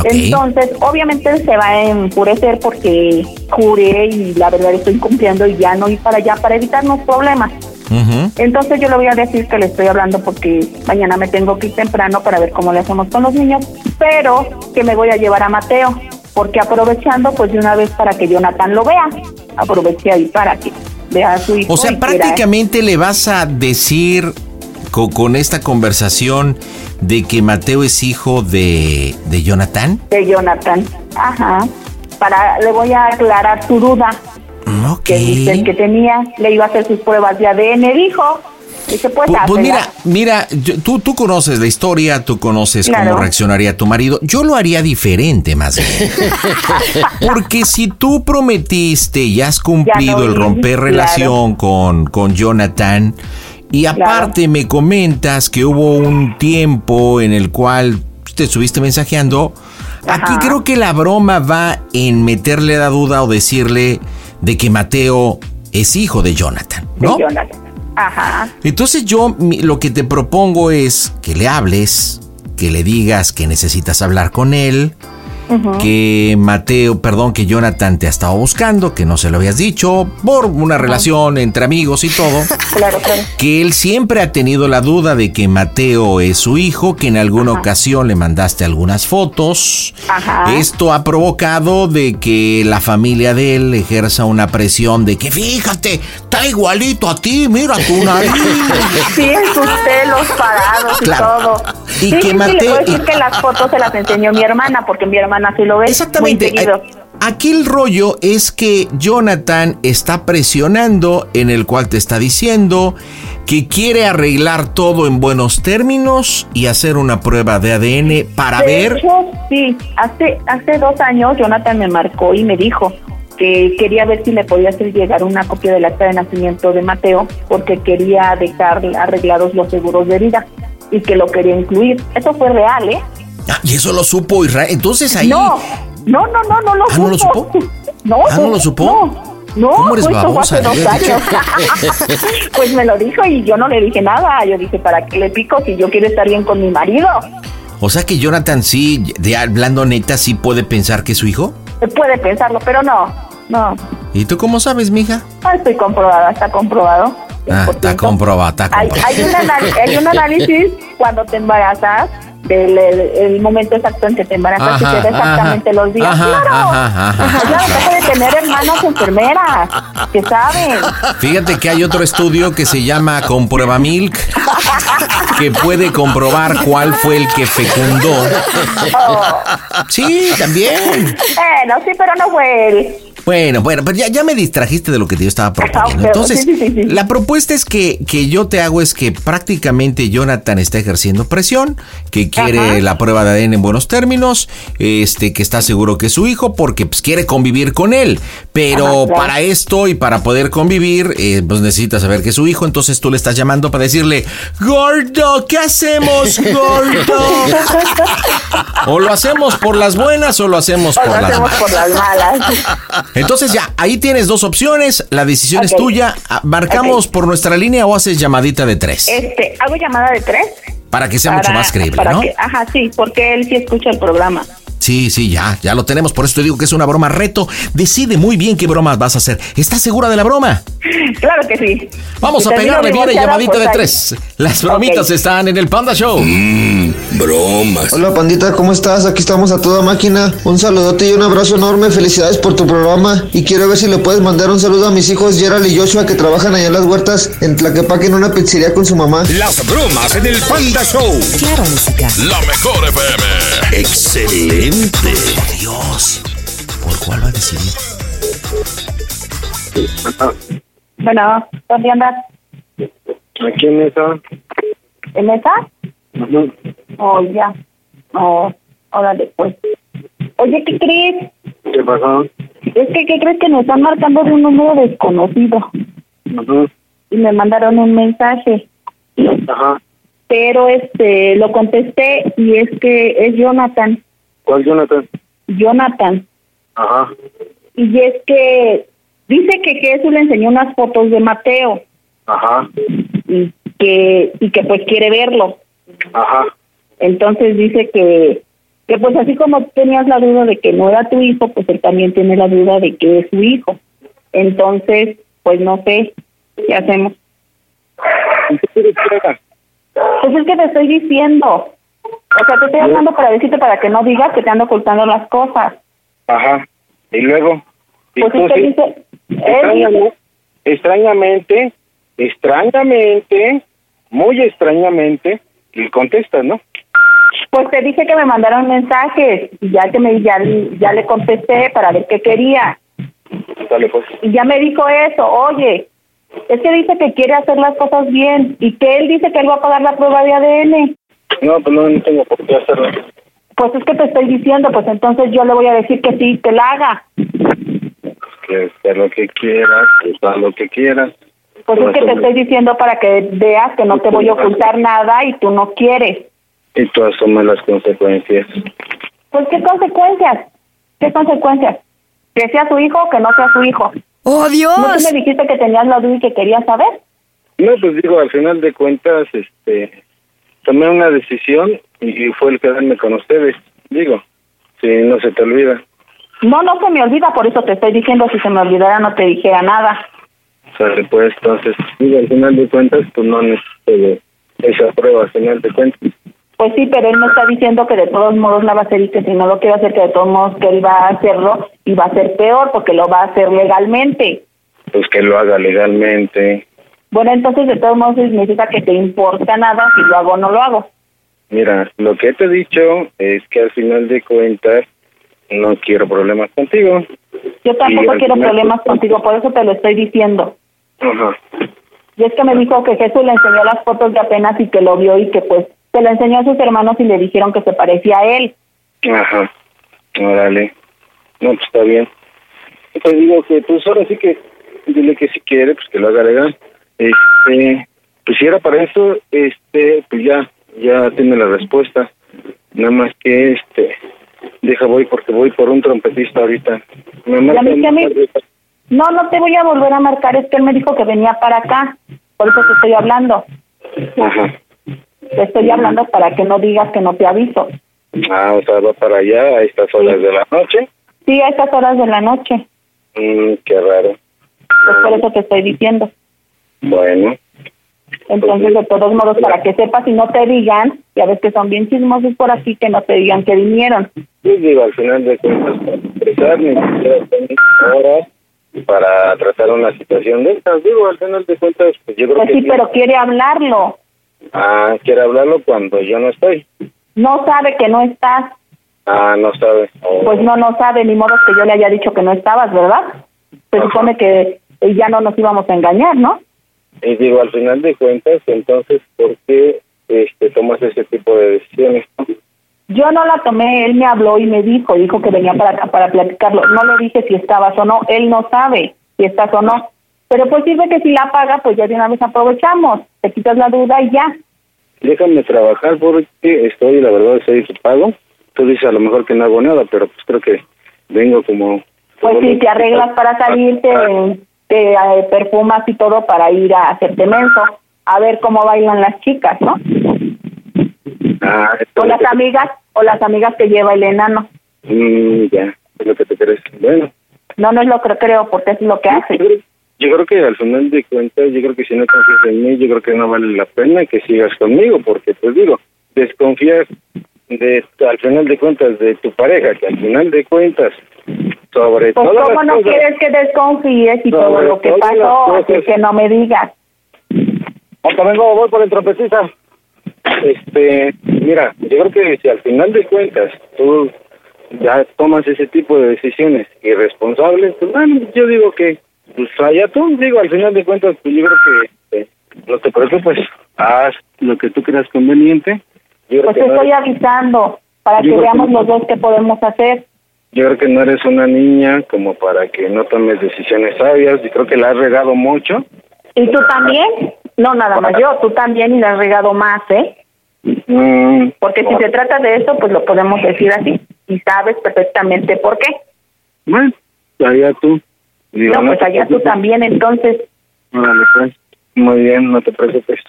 Entonces, obviamente se va a enfurecer porque juré y la verdad estoy cumpliendo y ya no ir para allá para evitarnos problemas. Entonces yo le voy a decir que le estoy hablando porque mañana me tengo que ir temprano para ver cómo le hacemos con los niños, pero que me voy a llevar a Mateo, porque aprovechando pues de una vez para que Jonathan lo vea, aproveché ahí para que vea a su hijo. O sea, quiera- prácticamente le vas a decir co- con, esta conversación de que Mateo es hijo de, de Jonathan. de Jonathan, ajá, para le voy a aclarar su duda Mm, que dice que tenía, le iba a hacer sus pruebas de ADN, dijo, dice pues, Pu- Pues, hazla. mira, mira, yo- tú, tú conoces la historia, tú conoces Claro. cómo reaccionaría tu marido. Yo lo haría diferente más bien. Porque si tú prometiste y has cumplido el romper relación con, con Jonathan, y aparte me comentas que hubo un tiempo en el cual te estuviste mensajeando, aquí Ajá. creo que la broma va en meterle la duda o decirle de que Mateo es hijo de Jonathan, de ¿no? Jonathan, ajá, Entonces yo lo que te propongo es que le hables, que le digas que necesitas hablar con él que Mateo, perdón, que Jonathan te ha estado buscando, que no se lo habías dicho, por una relación entre amigos y todo. Claro, claro. Que él siempre ha tenido la duda de que Mateo es su hijo, que en alguna ocasión le mandaste algunas fotos. Ajá. Esto ha provocado de que la familia de él ejerza una presión de que fíjate, está igualito a ti, mira tu nariz. Sí, en sus pelos parados y todo. Y sí, que sí, sí, Mateo- le puedo decir y- que las fotos se las enseñó mi hermana, porque mi hermana sí lo ve. Exactamente. Aquí el rollo es que Jonathan está presionando en el cual te está diciendo que quiere arreglar todo en buenos términos y hacer una prueba de ADN para de ver. hecho, sí, hace, hace dos años Jonathan me marcó y me dijo que quería ver si le podía hacer llegar una copia del acta de nacimiento de Mateo, porque quería dejar arreglados los seguros de vida y que lo quería incluir. Eso fue real, ¿eh? Ah, y eso lo supo Israel. Entonces ahí. No, no, no, no, no lo ¿Ah, no lo supo? No, Ah, ¿no lo supo? No. No, ¿Cómo eres pues, babosa? hace dos años. pues me lo dijo y yo no le dije nada. Yo dije, ¿para qué le pico si yo quiero estar bien con mi marido? O sea que Jonathan sí, de hablando neta, sí puede pensar que es su hijo. Puede pensarlo, pero no, no. ¿Y tú cómo sabes, mija? Ah, estoy comprobada, está comprobado. Ah, está comprobado, está Hay, comprobado. hay, un anal- hay un análisis cuando te embarazas del el, el momento exacto en que te embarazas y Ajá, te da exactamente ajá, los días. ajá, ¡Claro! ajá, ajá, Ajá, claro, deja de tener hermanas enfermeras que saben. Fíjate que hay otro estudio que se llama Comprueba Milk, que puede comprobar cuál fue el que fecundó. Oh. Sí, también. Bueno, sí, pero no fue él. Bueno, bueno, pero ya, ya me distrajiste de lo que yo estaba proponiendo. pero Entonces, sí, sí, sí, sí. la propuesta es que, que yo te hago es que prácticamente Jonathan está ejerciendo presión, que quiere Ajá. la prueba de ADN en buenos términos, este, que está seguro que es su hijo, porque pues, quiere convivir con él. Pero Ajá, claro. para esto y para poder convivir, eh, pues necesita saber que es su hijo. Entonces tú le estás llamando para decirle, gordo, ¿qué hacemos, gordo? o lo hacemos por las buenas o lo hacemos O por lo las hacemos por las malas. Entonces ya, ahí tienes dos opciones, la decisión es tuya. Ah, ¿Marcamos por nuestra línea o haces llamadita de tres? Este, hago llamada de tres. Para que sea mucho más creíble, ¿no? que- ajá, sí, porque él sí escucha el programa. Sí, sí, ya, ya lo tenemos. Por eso te digo que es una broma reto. Decide muy bien qué bromas vas a hacer. ¿Estás segura de la broma? Claro que sí. Vamos Si a pegarle, viene divorciada, llamadita de tres. Las bromitas están en el Panda Show. Mmm, bromas. Hola pandita, ¿cómo estás? Aquí estamos a toda máquina. Un saludote y un abrazo enorme. Felicidades por tu programa. Y quiero ver si le puedes mandar un saludo a mis hijos Gerald y Joshua que trabajan allá en las huertas en Tlaquepaque en una pizzería con su mamá. Las bromas en el Panda Show. Claro, música. La mejor FM. Excelente. Dios, ¿por cuál va a decidir? Bueno, ¿dónde andas? Aquí en esa. ¿En esa? Oh, ya. Oh, órale, pues. Oye, ¿qué crees? ¿Qué pasó? Es que, ¿qué crees que me están marcando de un número desconocido? Ajá. Y me mandaron un mensaje. Ajá. Pero, este, lo contesté y es que es Jonathan. ¿Cuál Jonathan? Jonathan. Ajá. Y es que dice que Jesús le enseñó unas fotos de Mateo Ajá. y que, y que pues quiere verlo. Ajá. Entonces dice que, que pues así como tenías la duda de que no era tu hijo, pues él también tiene la duda de que es su hijo. Entonces, pues no sé, ¿qué hacemos? ¿Y qué quieres que haga? Pues es que te estoy diciendo. O sea, te estoy hablando para decirte para que no digas que te ando ocultando las cosas. Ajá. Y luego. ¿Y Pues tú sí? dice, Extrañamente, extrañamente, extrañamente, muy extrañamente, le contestas, ¿no? pues te dije que me mandaron mensajes y ya que me ya, ya le contesté para ver qué quería. Dale, pues. Y ya me dijo eso, oye, es que dice que quiere hacer las cosas bien y que él dice que él va a pagar la prueba de ADN. No, pues no, no tengo por qué hacerlo. Pues es que te estoy diciendo, pues entonces yo le voy a decir que sí, que la haga. Que hacer lo que quieras, que haz lo que quieras. Pues es que te estoy diciendo para que veas que no te voy a ocultar nada y tú no quieres. Y tú asumes las consecuencias. Pues qué consecuencias, qué consecuencias. Que sea su hijo o que no sea su hijo. ¡Oh, Dios! ¿No tú me dijiste que tenías la duda y que querías saber? No, pues digo, al final de cuentas, este, tomé una decisión y, y fue el quedarme con ustedes. Digo, si no se te olvida. No, no se me olvida, por eso te estoy diciendo, si se me olvidara no te dijera nada. Sale pues, entonces, digo, al final de cuentas, pues no necesito esa prueba, al final de cuentas. Pues sí, pero él me está diciendo que de todos modos la va a hacer y que si no lo quiere hacer, que de todos modos que él va a hacerlo y va a ser peor porque lo va a hacer legalmente. Pues que lo haga legalmente. Bueno, entonces de todos modos significa que te importa nada si lo hago o no lo hago. Mira, lo que te he dicho es que al final de cuentas no quiero problemas contigo. Yo tampoco quiero final- problemas contigo, por eso te lo estoy diciendo. Ajá. Y es que me dijo que Jesús le enseñó las fotos de apenas y que lo vio y que pues se lo enseñó a sus hermanos y le dijeron que se parecía a él. Ajá. Órale. No, pues está bien. Te digo que, pues ahora sí que, dile que si quiere, pues que lo haga legal. Este, pues si era para eso, este, pues ya, ya tiene la respuesta. Nada más que, este, deja voy porque voy por un trompetista ahorita. Me. No, no te voy a volver a marcar, es que él me dijo que venía para acá. Por eso te estoy hablando. Ajá. Te estoy hablando para que no digas que no te aviso. Ah, o sea, va para allá a estas horas de la noche. Sí, a estas horas de la noche. Mm, qué raro. Pues por eso te estoy diciendo. Bueno, Entonces, de todos modos, para que sepas y no te digan, ya ves que son bien chismosos por aquí, que no te digan que vinieron. pues digo, al final de cuentas, para ni siquiera horas para tratar una situación de estas. Digo, al final de cuentas, pues yo creo Pues que... sí, pero quiere hablarlo. Ah, quiere hablarlo cuando yo no estoy. No sabe que no estás. Ah, no sabe. Oh, Pues no, no sabe, ni modo que yo le haya dicho que no estabas, ¿verdad? Se supone que eh, ya no nos íbamos a engañar, ¿no? Y digo, al final de cuentas, entonces, ¿por qué este, tomas ese tipo de decisiones? Yo no la tomé, él me habló y me dijo, dijo que venía para acá para platicarlo. No le dije si estabas o no, él no sabe si estás o no. Pero pues sirve que si la paga, pues ya de una vez aprovechamos, te quitas la duda y ya. Déjame trabajar porque estoy, la verdad, estoy ocupado. Tú dices a lo mejor que no hago nada, pero pues creo que vengo como... Pues si te arreglas para salir, te, te eh, perfumas y todo para ir a hacerte menso, a ver cómo bailan las chicas, ¿no? Ah, O las que- amigas, o las amigas que lleva el enano. Mm, ya, es lo que te crees. Bueno, No, no es lo que creo, porque es lo que hace. Yo creo que al final de cuentas, yo creo que si no confías en mí, yo creo que no vale la pena que sigas conmigo, porque pues digo, desconfías de, al final de cuentas de tu pareja, que al final de cuentas, sobre Pues todas cómo no cosas, quieres que desconfíes y todo lo que pasó, así que no me digas. Ahorita vengo, voy por el trompetista. Este, mira, yo creo que si al final de cuentas tú ya tomas ese tipo de decisiones irresponsables, pues bueno, yo digo que, pues allá tú, digo, al final de cuentas, pues yo creo que eh, no te preocupes, haz lo que tú creas conveniente. Yo Pues te no estoy eres, avisando para Yo que veamos los dos qué podemos hacer. yo creo que no eres una niña como para que no tomes decisiones sabias, y creo que la has regado mucho. ¿Y tú también? No, nada más yo, tú también y la has regado más, ¿eh? Mm, Porque si se trata de eso, pues lo podemos decir así. Y sabes perfectamente por qué. Bueno, allá tú. Digo, No, pues allá tú también, entonces. Órale, pues. Muy bien, no te preocupes.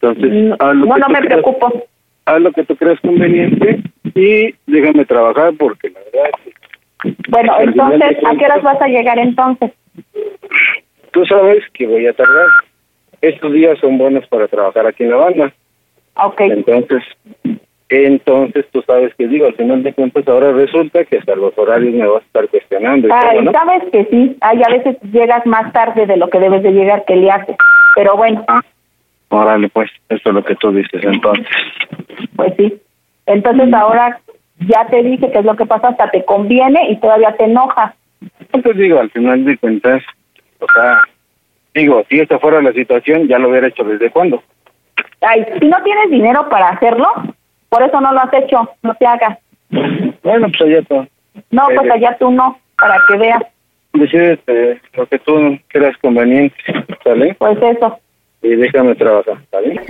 Entonces, No, haz lo no, que no me creas- preocupo. Haz lo que tú creas conveniente y déjame trabajar porque la verdad, Bueno, entonces, ¿a qué horas vas a llegar entonces? tú sabes que voy a tardar. Estos días son buenos para trabajar aquí en la banda. Ok. Entonces, entonces tú sabes que digo, al final de cuentas ahora resulta que hasta los horarios me vas a estar cuestionando y Ay, todo, ¿no? sabes que sí. Ay, a veces llegas más tarde de lo que debes de llegar, que le haces. Pero bueno, Órale, pues, eso es lo que tú dices entonces. pues sí. Entonces ahora ya te dije qué es lo que pasa, hasta te conviene y todavía te enoja. Entonces digo, al final de cuentas, o sea, digo, si esta fuera la situación, ya lo hubiera hecho desde cuándo. Ay, si no tienes dinero para hacerlo, por eso no lo has hecho, no te hagas. Bueno, pues allá tú. No, pues Eh, allá tú no, para que veas. Decides eh, lo que tú creas conveniente, ¿sale? Pues eso. Y déjame trabajar, ¿sale?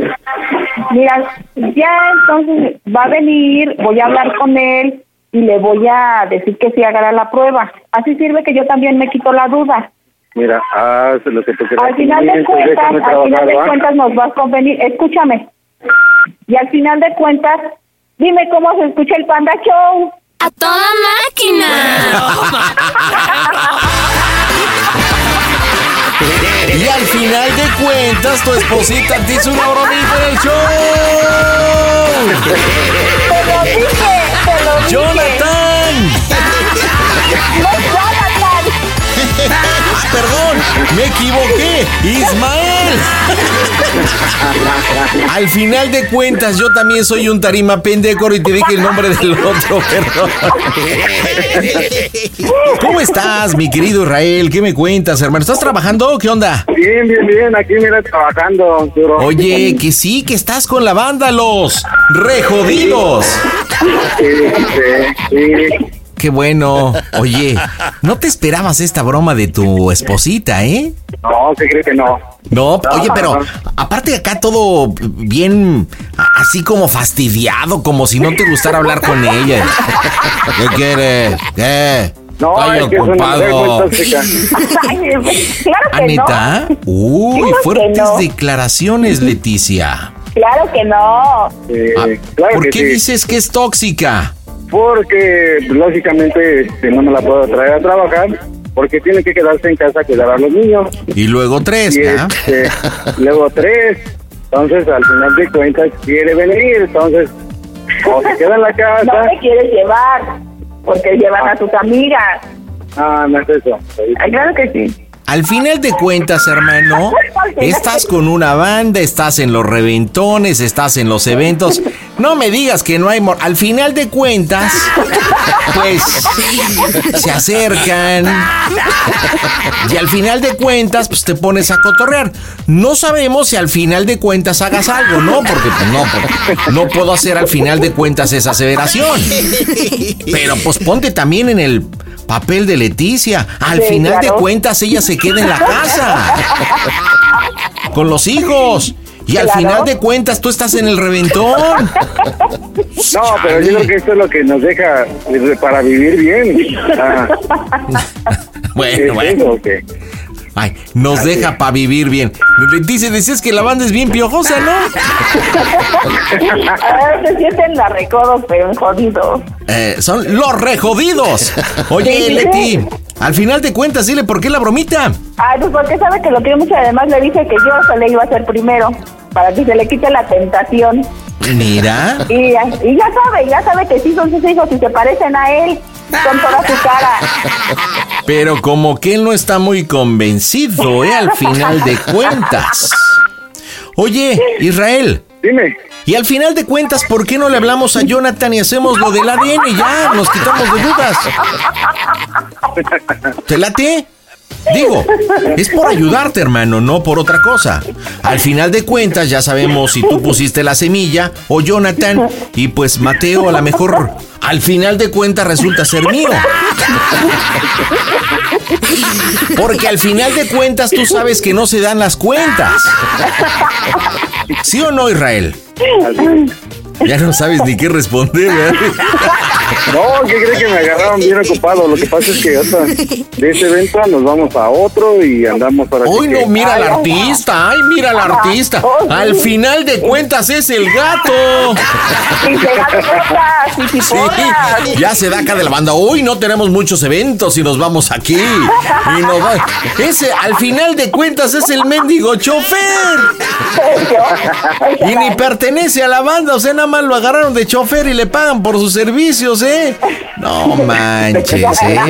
Mira, ya entonces va a venir, voy a hablar con él y le voy a decir que sí haga la prueba. Así sirve que yo también me quito la duda. Mira, haz lo que tú creas Al final de cuentas, al final de cuentas nos va a convenir. Escúchame. Y al final de cuentas, dime cómo se escucha el Panda Show. ¡A toda máquina! Y al final de cuentas, tu esposita te hizo una bromita en el show. Te lo dije, te lo dije. ¡Jonathan! No, Jonathan. Ah, perdón, me equivoqué. Ismael. Al final de cuentas, yo también soy un tarima pendécoro y te dije el nombre del otro, perdón. ¿Cómo estás, mi querido Israel? ¿Qué me cuentas, hermano? ¿Estás trabajando? ¿Qué onda? Bien, bien, bien, aquí mira trabajando, duro. Oye, que sí, que estás con la banda, los rejodidos. Sí, sí, sí. Qué bueno. Oye, no te esperabas esta broma de tu esposita, ¿eh? No, se cree que no. No, oye, pero aparte acá todo bien, así como fastidiado, como si no te gustara hablar con ella. ¿Qué quiere? ¿Qué? No, Ay, es que es una mujer muy ocupado. tóxica. Ay, claro ¿Ah, que neta? no. Uy, Claro fuertes no. declaraciones, Leticia. Claro que no. Eh, Ah, claro ¿Por que qué sí. dices que es tóxica? Porque, pues, lógicamente, este, no me la puedo traer a trabajar porque tiene que quedarse en casa a cuidar a los niños. Y luego tres, Y este, luego tres. Entonces, al final de cuentas, quiere venir. Entonces, o se queda en la casa. No te quieres llevar. Porque llevan a tus amigas. Ah, no es eso. Ay, claro que sí. Al final de cuentas, hermano, estás con una banda, estás en los reventones, estás en los eventos. No me digas que no hay... mor- Al final de cuentas, pues se acercan. Y al final de cuentas, pues te pones a cotorrear. No sabemos si al final de cuentas hagas algo, ¿no? Porque pues, no, porque no puedo hacer al final de cuentas esa aseveración. Pero pues ponte también en el papel de Leticia. Al Sí, final de cuentas ella se queda en la casa. Con los hijos. Y al final de cuentas tú estás en el reventón. No, pero yo creo que esto es lo que nos deja eh, para vivir bien. Ah, Bueno, ¿es bueno. eso? Ay, nos deja para vivir bien. Dice, decías que la banda es bien piojosa, ¿no? A ver, se sienten la recodos, pero en jodidos. Eh, son los rejodidos. Oye, Sí. Leti, al final de cuentas, dile por qué la bromita. Ay, pues porque sabe que lo quiere mucho. Además, le dije que yo se le iba a hacer primero. Para que se le quite la tentación. Mira. Y, y ya sabe, ya sabe que sí son sus hijos y se parecen a él con toda su cara. Pero como que él no está muy convencido, ¿eh? Al final de cuentas. Oye, Israel. Dime. Y al final de cuentas, ¿por qué no le hablamos a Jonathan y hacemos lo del ADN y ya? Nos quitamos de dudas. ¿Te late? Digo, es por ayudarte, hermano, no por otra cosa. Al final de cuentas, ya sabemos si tú pusiste la semilla o Jonathan, y pues Mateo a lo mejor al final de cuentas resulta ser mío. Porque al final de cuentas tú sabes que no se dan las cuentas. ¿Sí o no, Israel? Ya no sabes ni qué responder, ¿verdad? No, ¿qué cree que me agarraron bien ocupado? Lo que pasa es que hasta de ese evento nos vamos a otro y andamos para Hoy no, mira al artista, ay, mira al artista. Al final de cuentas es el gato. Sí, ya se da acá de la banda. Hoy no tenemos muchos eventos y nos vamos aquí. Y nos va- Ese, al final de cuentas, es el mendigo chofer. Y ni pertenece a la banda, o sea, nada más lo agarraron de chofer y le pagan por sus servicios, ¿eh? No manches, ¿eh?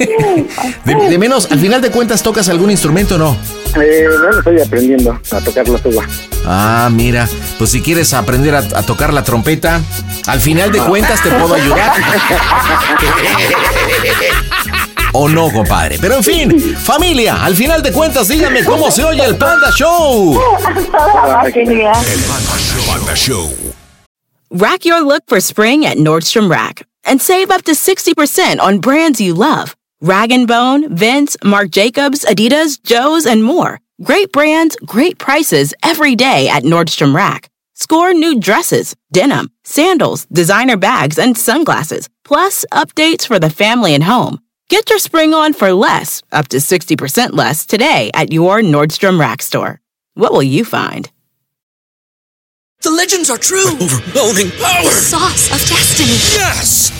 De, de menos, al final de cuentas, ¿tocas algún instrumento o no? Eh, bueno, estoy aprendiendo a tocar la tuba. Ah, mira, pues si quieres aprender a, a tocar la trompeta, al final de cuentas te puedo ayudar. O no, compadre. Pero en fin, familia, al final de cuentas, díganme cómo se oye el Panda Show. Panda Show. Rack your look for spring at Nordstrom Rack and save up to 60% on brands you love. Rag & Bone, Vince, Marc Jacobs, Adidas, Joe's, and more. Great brands, great prices every day at Nordstrom Rack. Score new dresses, denim, sandals, designer bags, and sunglasses, plus updates for the family and home. Get your spring on for less, up to 60% less, today at your Nordstrom Rack store. What will you find? The legends are true. overwhelming power! The Sauce of destiny. Yes!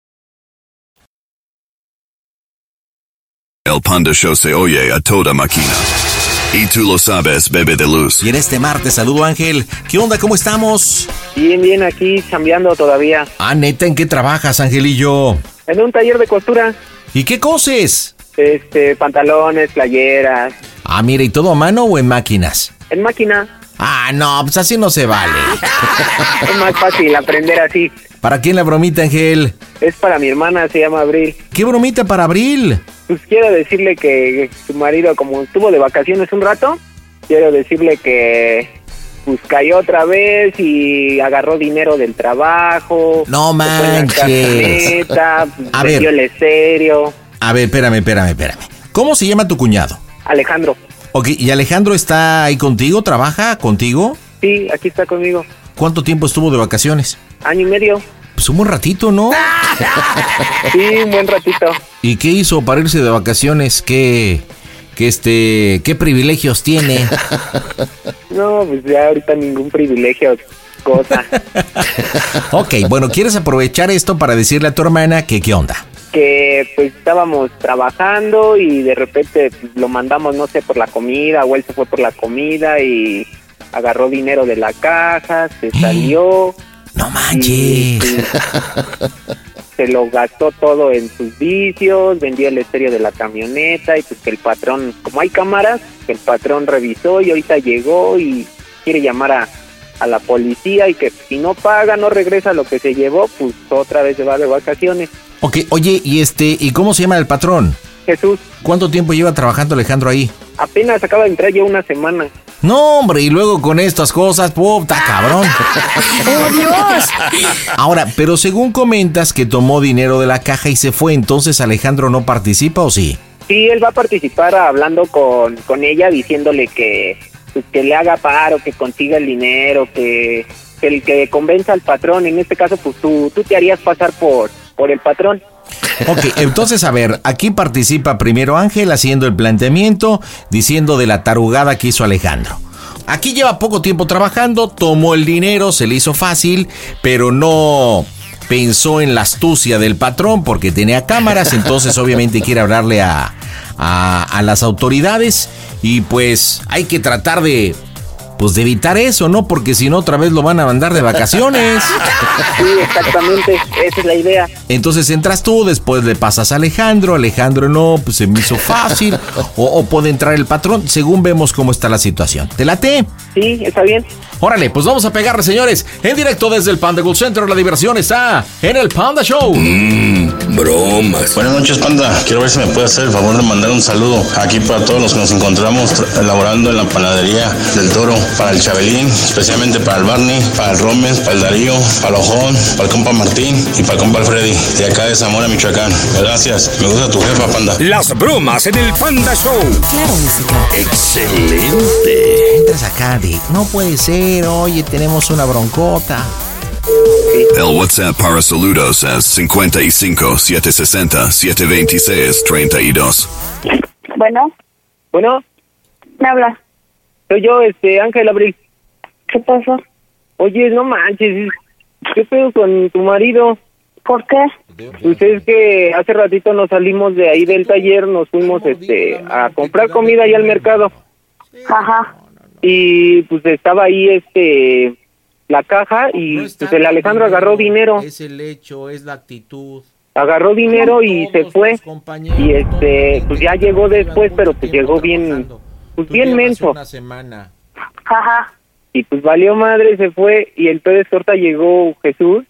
El Panda Show se oye a toda máquina. Y tú lo sabes, bebé de luz. Y en este martes, saludo Ángel. ¿Qué onda? ¿Cómo estamos? Bien, bien, aquí cambiando todavía. Ah, neta, ¿en qué trabajas, Angelillo? En un taller de costura. ¿Y qué coses? Este, pantalones, playeras. Ah, mira, ¿y todo a mano o en máquinas? En máquina. Ah, no, pues así no se vale. es más fácil aprender así. ¿Para quién la bromita, Ángel? Es para mi hermana, se llama Abril. ¿Qué bromita para Abril? Pues quiero decirle que su marido, como estuvo de vacaciones un rato, quiero decirle que pues cayó otra vez y agarró dinero del trabajo. No manches. a ver. el estéreo. A ver, espérame, espérame, espérame. ¿Cómo se llama tu cuñado? Alejandro. Ok, ¿y Alejandro está ahí contigo? ¿Trabaja contigo? Sí, aquí está conmigo. ¿Cuánto tiempo estuvo de vacaciones? Año y medio. Pues un buen ratito, ¿no? sí, un buen ratito. ¿Y qué hizo para irse de vacaciones? ¿Qué, qué, este, qué privilegios tiene? no, pues ya ahorita ningún privilegio, cosa. ok, bueno, ¿quieres aprovechar esto para decirle a tu hermana que qué onda? que pues estábamos trabajando y de repente pues, lo mandamos no sé por la comida o él se fue por la comida y agarró dinero de la caja, se salió. No manches. se lo gastó todo en sus vicios, vendió el estéreo de la camioneta y pues que el patrón, como hay cámaras, el patrón revisó y ahorita llegó y quiere llamar a, a la policía y que si no paga, no regresa lo que se llevó, pues otra vez se va de vacaciones. Ok, oye, y este, ¿y cómo se llama el patrón? Jesús. ¿Cuánto tiempo lleva trabajando Alejandro ahí? Apenas acaba de entrar ya una semana. No, hombre, y luego con estas cosas, puta cabrón. ¡Oh, Dios! Ahora, pero según comentas que tomó dinero de la caja y se fue, entonces Alejandro no participa o sí? Sí, él va a participar hablando con, con ella, diciéndole que, pues, que le haga paro, que consiga el dinero, que, que el que convenza al patrón, en este caso, pues tú, tú te harías pasar por, por el patrón. Ok, entonces a ver, aquí participa primero Ángel haciendo el planteamiento, diciendo de la tarugada que hizo Alejandro. Aquí lleva poco tiempo trabajando, tomó el dinero, se le hizo fácil, pero no pensó en la astucia del patrón porque tenía cámaras, entonces obviamente quiere hablarle a, a, a las autoridades y pues hay que tratar de pues de evitar eso, ¿no? Porque si no, otra vez lo van a mandar de vacaciones. Sí, exactamente, esa es la idea. Entonces entras tú, después le pasas a Alejandro, Alejandro no, pues se me hizo fácil, o, puede entrar el patrón, según vemos cómo está la situación. ¿Te late? Sí, está bien. Órale, pues vamos a pegarle, señores. En directo desde el Panda Gold Center, la diversión está en el Panda Show. Mmm, bromas. Buenas noches, Panda. Quiero ver si me puede hacer el favor de mandar un saludo aquí para todos los que nos encontramos elaborando en la panadería del Toro para el Chabelín, especialmente para el Barney, para el Romes, para el Darío, para el Ojón, para el compa Martín y para el compa Freddy, de acá de Zamora, Michoacán. Gracias, me gusta tu jefa, Panda. Las bromas en el Panda Show. Claro, música. Excelente. Entras acá de, no puede ser, oye, tenemos una broncota. El WhatsApp para saludos es 55 760 726 32. Bueno. Bueno. ¿Me habla? Soy yo, este, Ángel Abril. ¿Qué pasó? Oye, no manches, ¿qué pedo con tu marido? ¿Por qué? Pues es que hace ratito nos salimos de ahí del taller, nos fuimos este a comprar comida ahí al mercado. Ajá. Y pues estaba ahí este la caja y pues el Alejandro agarró dinero. Es el hecho, es la actitud. Agarró dinero y se fue. Y este pues ya llegó después, pero pues llegó bien pues bien menso. Una semana. Ajá. Y pues valió madre, se fue y entonces corta llegó Jesús,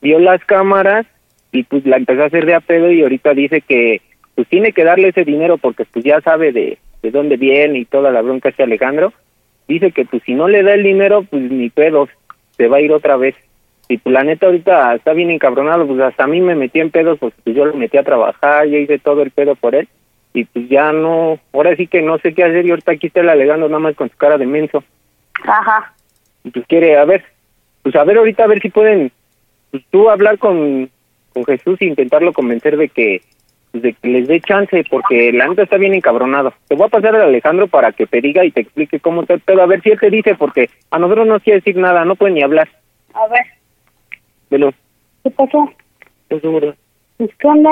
vio las cámaras y pues la empezó a hacer de a pedo y ahorita dice que pues tiene que darle ese dinero porque pues ya sabe de, de dónde viene y toda la bronca este Alejandro. Dice que pues si no le da el dinero pues ni pedo, se va a ir otra vez. Y pues la neta ahorita está bien encabronado, pues hasta a mí me metí en pedos, pues, pues yo lo metí a trabajar, yo hice todo el pedo por él. Y pues ya no, ahora sí que no sé qué hacer y ahorita aquí está él alegando nada más con su cara de menso. Ajá. Y pues quiere, a ver, pues a ver ahorita a ver si pueden, pues tú hablar con, con Jesús e intentarlo convencer de que, pues, de que les dé chance, porque la neta está bien encabronado. Te voy a pasar a Alejandro para que te diga y te explique cómo está el pedo, a ver si él te dice, porque a nosotros no quiere decir nada, no puede ni hablar. A ver, Velo. ¿qué pasó? ¿Qué pasó? Pues, ¿Qué onda?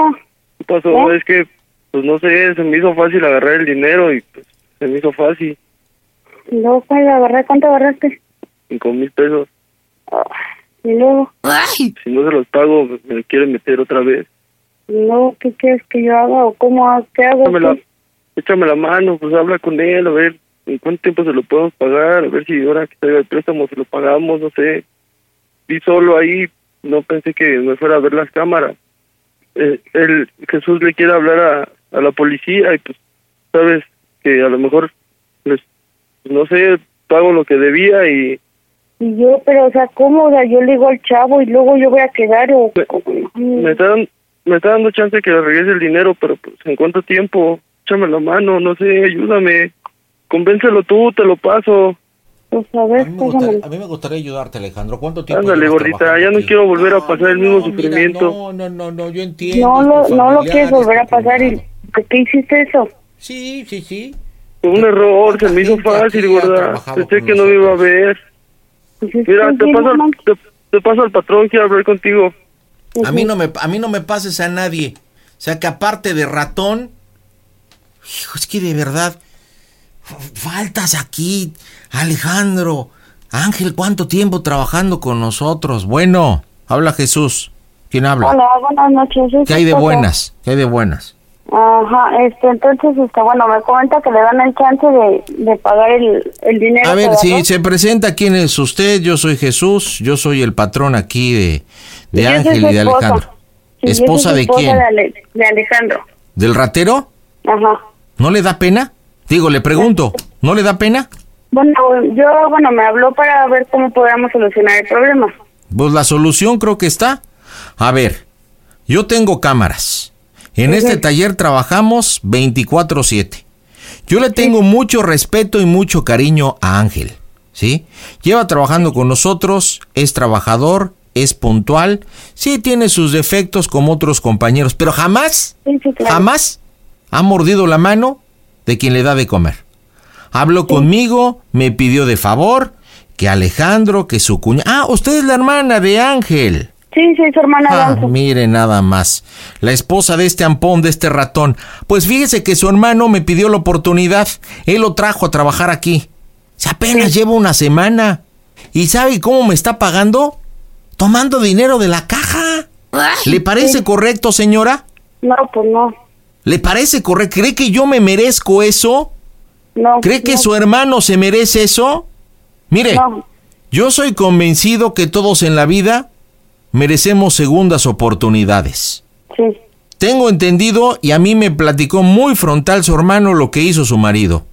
¿Qué pasó? Es que, pues no sé, se me hizo fácil agarrar el dinero y pues se me hizo fácil. Y luego, ¿cuál agarré? ¿Cuánto agarraste? Cinco mil pesos. Y luego, Si no se los pago, me lo quieren meter otra vez. luego, ¿qué quieres que yo haga o cómo qué hago? Échame la, échame la mano, pues habla con él, a ver en cuánto tiempo se lo podemos pagar, a ver si ahora que traiga el préstamo se lo pagamos, no sé. Vi solo ahí, no pensé que me fuera a ver las cámaras. Eh, el Jesús le quiere hablar a, a la policía y pues sabes que a lo mejor, pues, no sé, pago lo que debía y Y yo, pero, o sea, ¿cómo? O sea, yo le digo al chavo y luego yo voy a quedar o... me está, dan- me está dando chance que le regrese el dinero, pero pues en cuánto tiempo, échame la mano, no sé, ayúdame, convéncelo tú, te lo paso. Pues a ver, A mí, me gustaría, a mí me gustaría ayudarte, Alejandro. ¿Cuánto tiempo Ándale, gordita, ya no aquí? quiero volver a pasar el mismo sufrimiento. No, no, no, no, yo entiendo. No lo, no lo familiar, quieres es volver a pasar y... ¿Por qué hiciste eso? Sí, sí, sí. Fue un error, se me hizo fácil, gorda. Pensé que no me iba a ver. Pues es Mira, te paso, al, te, te paso al patrón, quiero hablar contigo. A mí no me, a mí no me pases a nadie. O sea que aparte de ratón, hijo, es que de verdad faltas aquí, Alejandro, Ángel, ¿cuánto tiempo trabajando con nosotros? Bueno, habla Jesús. ¿Quién habla? Hola, buenas noches. ¿Qué hay de buenas? ¿Qué hay de buenas? Ajá, este, entonces, este, bueno, me comenta que le dan el chance de, de pagar el, el dinero. A ver, si se presenta quién es usted, yo soy Jesús, yo soy el patrón aquí de, Ángel y de. Alejandro. Sí, ¿Esposa de esposa quién? De, Ale- de Alejandro. ¿Del ratero? Ajá. ¿No le da pena? Digo, le pregunto, ¿no le da pena? Bueno, yo, bueno, me habló para ver cómo podíamos solucionar el problema. Pues la solución creo que está. A ver, yo tengo cámaras. En este taller trabajamos 24/7. Yo le tengo mucho respeto y mucho cariño a Ángel, ¿sí? Lleva trabajando con nosotros, es trabajador, es puntual, sí tiene sus defectos como otros compañeros, pero jamás, Sí, sí, claro. jamás ha mordido la mano de quien le da de comer. Habló conmigo, me pidió de favor que Alejandro, que su cuña... Ah, usted es la hermana de Ángel. Sí, sí, su hermana Ah, Alonso. mire nada más. La esposa de este ampón, de este ratón. Pues fíjese que su hermano me pidió la oportunidad. Él lo trajo a trabajar aquí. Se apenas lleva una semana. ¿Y sabe cómo me está pagando? Tomando dinero de la caja. ¿Le parece correcto, señora? No, pues no. ¿Le parece correcto? ¿Cree que yo me merezco eso? No. ¿Cree que no. su hermano se merece eso? Mire, No. yo soy convencido que todos en la vida merecemos segundas oportunidades. Sí. Tengo entendido y a mí me platicó muy frontal su hermano lo que hizo su marido.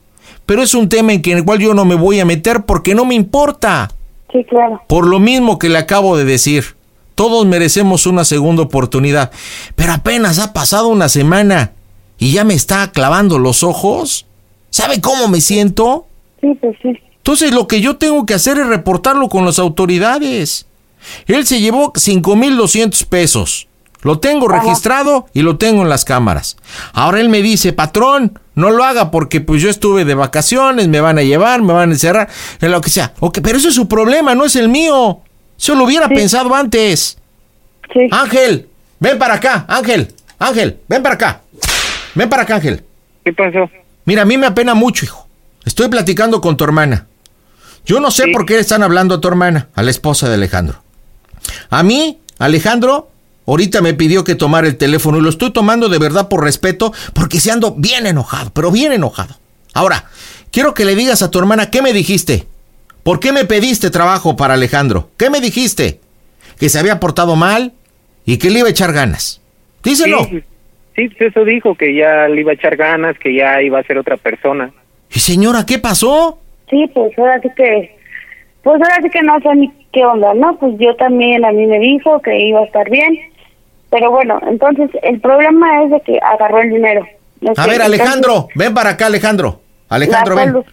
Pero es un tema en que- en el cual yo no me voy a meter porque no me importa. Sí, claro. Por lo mismo que le acabo de decir. Todos merecemos una segunda oportunidad. Pero apenas ha pasado una semana y ya me está clavando los ojos. ¿Sabe cómo me siento? Sí, pues sí. Entonces lo que yo tengo que hacer es reportarlo con las autoridades. Él se llevó 5.200 pesos. Lo tengo registrado y lo tengo en las cámaras. Ahora él me dice, patrón, no lo haga porque pues yo estuve de vacaciones, me van a llevar, me van a encerrar, en lo que sea. Ok, pero eso es su problema, no es el mío. Yo lo hubiera pensado antes. Ángel, ven para acá, Ángel, Ángel, ven para acá. Ven para acá, Ángel. ¿Qué pasó? Mira, a mí me apena mucho, hijo. Estoy platicando con tu hermana. Yo no sé por qué están hablando a tu hermana, a la esposa de Alejandro. A mí, Alejandro, ahorita me pidió que tomara el teléfono y lo estoy tomando de verdad por respeto porque se ando bien enojado, pero bien enojado. Ahora, quiero que le digas a tu hermana qué me dijiste. ¿Por qué me pediste trabajo para Alejandro? ¿Qué me dijiste? Que se había portado mal y que le iba a echar ganas. Díselo. Sí, sí, pues eso dijo, que ya le iba a echar ganas, que ya iba a ser otra persona. Y señora, ¿qué pasó? Sí, pues ahora sí que... Pues ahora sí que no sé ni ¿qué onda? No, pues yo también, a mí me dijo que iba a estar bien. Pero bueno, entonces el problema es de que agarró el dinero. A ver, Alejandro, ven para acá, Alejandro. Alejandro, ven.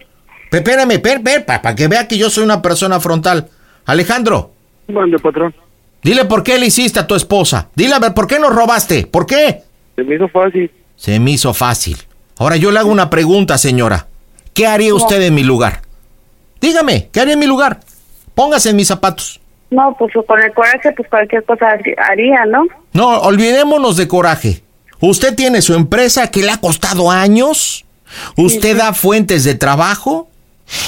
Espérame, para que vea que yo soy una persona frontal. Alejandro. Mande, patrón. Dile por qué le hiciste a tu esposa. Dile a ver, ¿por qué nos robaste? ¿Por qué? Se me hizo fácil. Se me hizo fácil. Ahora yo le hago una pregunta, señora. ¿Qué haría usted en mi lugar? Dígame, ¿qué haría en mi lugar? Póngase en mis zapatos. No, pues con el coraje, pues cualquier cosa haría, ¿no? No, olvidémonos de coraje. Usted tiene su empresa que le ha costado años. Usted da fuentes de trabajo.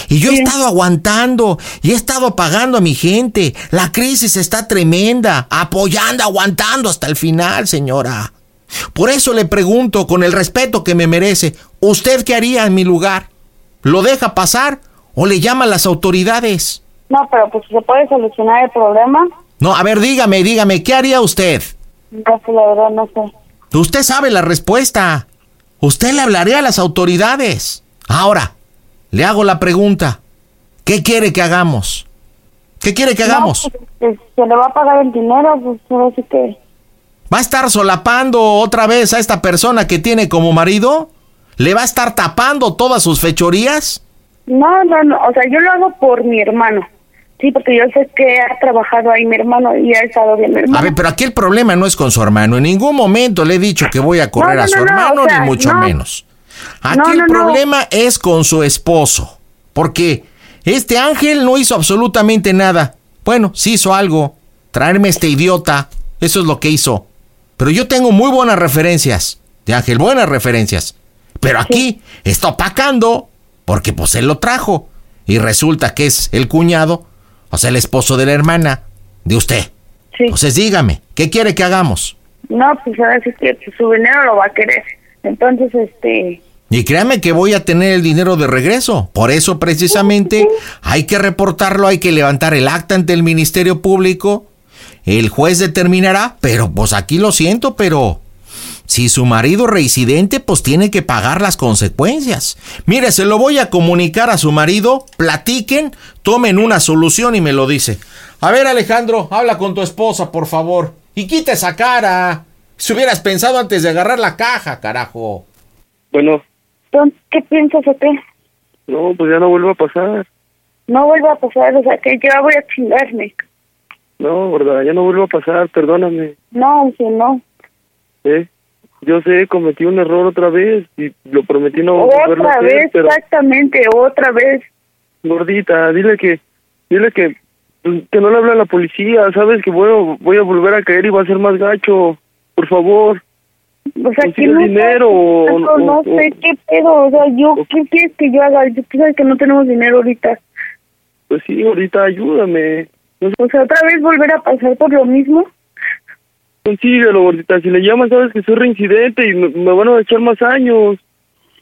Y yo he estado aguantando y he estado pagando a mi gente. La crisis está tremenda, apoyando, aguantando hasta el final, señora. Por eso le pregunto, con el respeto que me merece, ¿usted qué haría en mi lugar? ¿Lo deja pasar o le llama a las autoridades? No, pero pues se puede solucionar el problema. No, a ver, dígame, dígame, ¿qué haría usted? No, la verdad no sé. Usted sabe la respuesta. Usted le hablaría a las autoridades. Ahora, le hago la pregunta. ¿Qué quiere que hagamos? ¿Qué quiere que hagamos? Pues, se le va a pagar el dinero, pues no sé qué. ¿Va a estar solapando otra vez a esta persona que tiene como marido? ¿Le va a estar tapando todas sus fechorías? No, no, no. O sea, yo lo hago por mi hermano. Sí, porque yo sé que ha trabajado ahí mi hermano y ha estado bien mi hermano. A ver, pero aquí el problema no es con su hermano. En ningún momento le he dicho que voy a correr a su hermano, ni mucho menos. Aquí el problema es con su esposo. Porque este ángel no hizo absolutamente nada. Bueno, sí hizo algo. Traerme este idiota. Eso es lo que hizo. Pero yo tengo muy buenas referencias. De Ángel, buenas referencias. Pero aquí está opacando. Porque pues él lo trajo. Y resulta que es el cuñado o sea, el esposo de la hermana de usted. Sí. Entonces dígame, ¿qué quiere que hagamos? No, pues ahora sí que su dinero lo va a querer. Entonces, este... Y créame que voy a tener el dinero de regreso. Por eso precisamente hay que reportarlo, hay que levantar el acta ante el Ministerio Público. El juez determinará, pero pues aquí lo siento, pero si su marido reincidente, pues tiene que pagar las consecuencias. Mire, se lo voy a comunicar a su marido, platiquen, tomen una solución y me lo dice. A ver, Alejandro, habla con tu esposa, por favor. Y quita esa cara. Si hubieras pensado antes de agarrar la caja, carajo. Bueno. ¿Qué piensas o qué? No, pues ya no vuelve a pasar. No vuelve a pasar, o sea, que ya voy a chingarme. No, verdad, ya no vuelve a pasar, perdóname. No, si no. ¿Eh? Yo sé, cometí un error otra vez y lo prometí no volverlo a hacer, vez, exactamente, otra vez. Gordita, dile que, dile que, pues, que no le hable a la policía, sabes que voy a, voy a volver a caer y va a ser más gacho, por favor. O sea, que no, dinero, no, sé qué pedo, o sea, yo, ¿qué quieres que yo haga? Yo sabes que no tenemos dinero ahorita. Pues sí, ahorita ayúdame. O sea, otra vez volver a pasar por lo mismo. Consíguelo, gordita. Si le llamas, sabes que soy reincidente y me, van a echar más años.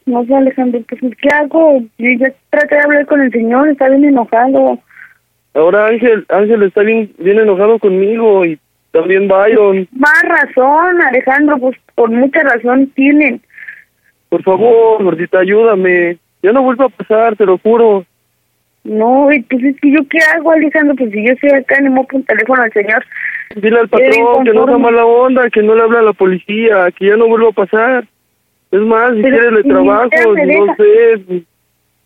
No sé, Alejandro, pues, ¿qué hago? Yo ya traté de hablar con el señor, está bien enojado. Ahora Ángel, Ángel está bien, bien enojado conmigo y también Byron. Más razón, Alejandro, pues por mucha razón tienen. Por favor, gordita, ayúdame. Ya no vuelvo a pasar, te lo juro. No, pues, ¿yo qué hago, Alejandro? Pues si yo estoy acá, le moco un teléfono al señor. Dile al patrón que no sea mala onda, que no le habla a la policía, que ya no vuelva a pasar. Es más, si quiere le trabajo, no sé,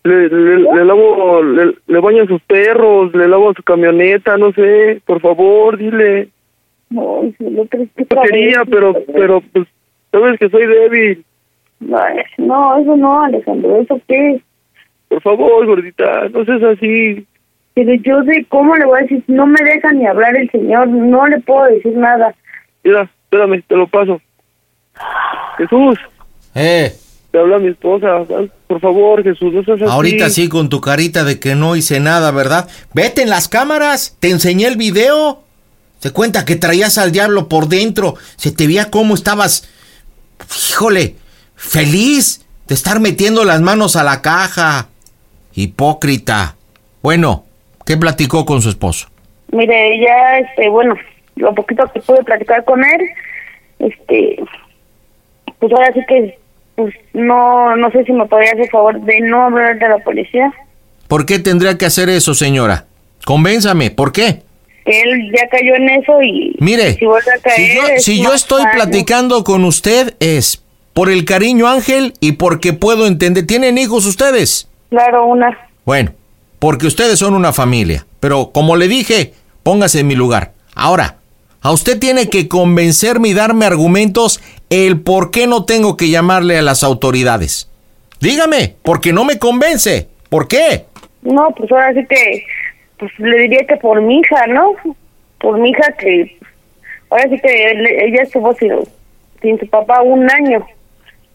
le, le, lavo, le, le baño a sus perros, le lavo a su camioneta, no sé, por favor, dile. No, no quería, pero, pero, pues, sabes que soy débil. No, eso no, Alejandro, ¿eso qué? Por favor, gordita, no seas así. Pero yo sé cómo le voy a decir, no me deja ni hablar el señor, no le puedo decir nada. Mira, espérame, te lo paso. Jesús. Eh. Te habla mi esposa. Por favor, Jesús, no seas así. Ahorita sí, con tu carita de que no hice nada, ¿verdad? Vete en las cámaras, te enseñé el video. Se cuenta que traías al diablo por dentro. Se te veía cómo estabas, híjole, feliz de estar metiendo las manos a la caja. Hipócrita. Bueno, ¿qué platicó con su esposo? Mire, ya, este, bueno, lo poquito que pude platicar con él, este, pues ahora sí que, pues no, no sé si me podría hacer favor de no hablar de la policía. ¿Por qué tendría que hacer eso, señora? Convénzame, ¿por qué? que él ya cayó en eso y Mire, si vuelve a caer... si yo, es si yo más estoy platicando con usted es por el cariño Ángel y porque puedo entender. ¿Tienen hijos ustedes? Claro, una. Bueno, porque ustedes son una familia. Pero como le dije, póngase en mi lugar. Ahora, a usted tiene que convencerme y darme argumentos el por qué no tengo que llamarle a las autoridades. Dígame, porque no me convence. ¿Por qué? No, pues ahora sí que, pues le diría que por mi hija, ¿no? Por mi hija que, ahora sí que él- ella estuvo sin, sin su papá un año.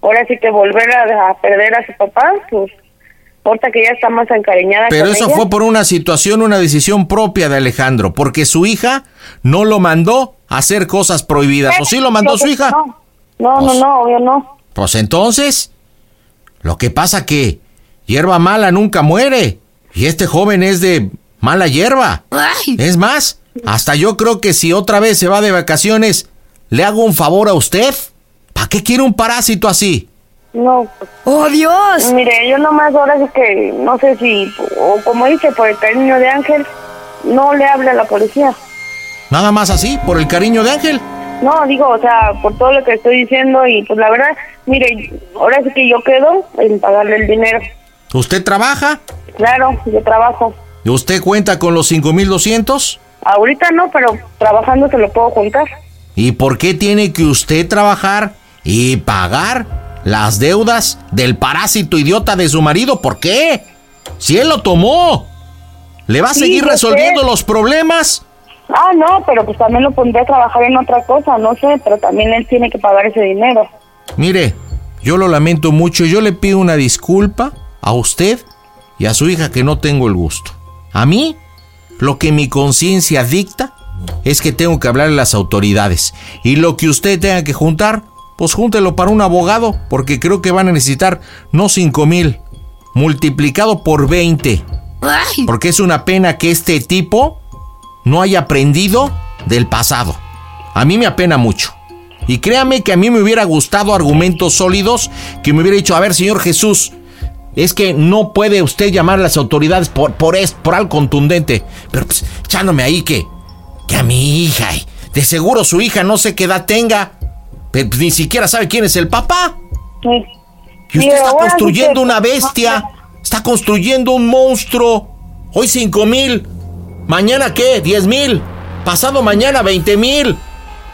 Ahora sí que volver a, a perder a su papá, pues, ahorita que ya está más encariñada Pero con eso ella. fue por una situación, una decisión propia de Alejandro, porque su hija no lo mandó a hacer cosas prohibidas. ¿O sí lo mandó su hija? No, no, no, no, obvio no. Pues entonces, lo que pasa que hierba mala nunca muere. Y este joven es de mala hierba. Es más, hasta yo creo que si otra vez se va de vacaciones, le hago un favor a usted. ¿Para qué quiere un parásito así? No. ¡Oh, Dios! Mire, yo nomás ahora sí que, no sé si, o como dice, por el cariño de Ángel, no le hable a la policía. Nada más así, por el cariño de Ángel. No, digo, o sea, por todo lo que estoy diciendo y pues la verdad, mire, ahora sí que yo quedo en pagarle el dinero. ¿Usted trabaja? Claro, yo trabajo. ¿Y usted cuenta con los 5200? Ahorita no, pero trabajando se lo puedo juntar. ¿Y por qué tiene que usted trabajar y pagar las deudas del parásito idiota de su marido? ¿Por qué? Si él lo tomó, ¿le va a Sí, seguir resolviendo sé. los problemas? Ah, no, pero pues también lo pondré a trabajar en otra cosa, no sé, pero también él tiene que pagar ese dinero. Mire, yo lo lamento mucho, yo le pido una disculpa a usted y a su hija que no tengo el gusto. A mí, lo que mi conciencia dicta es que tengo que hablar a las autoridades. Y lo que usted tenga que juntar, pues júntelo para un abogado, porque creo que van a necesitar no 5 mil, multiplicado por 20. Porque es una pena que este tipo no haya aprendido del pasado. A mí me apena mucho. Y créame que a mí me hubiera gustado argumentos sólidos que me hubiera dicho, a ver, señor Jesús, es que no puede usted llamar a las autoridades por, por, es- por algo contundente. Pero pues, echándome ahí que, que a mi hija, de seguro su hija no sé qué edad tenga, pero pues, ni siquiera sabe quién es el papá. Sí. Y usted está construyendo una bestia, está construyendo un monstruo. Hoy cinco mil, mañana qué, diez mil, pasado mañana veinte mil.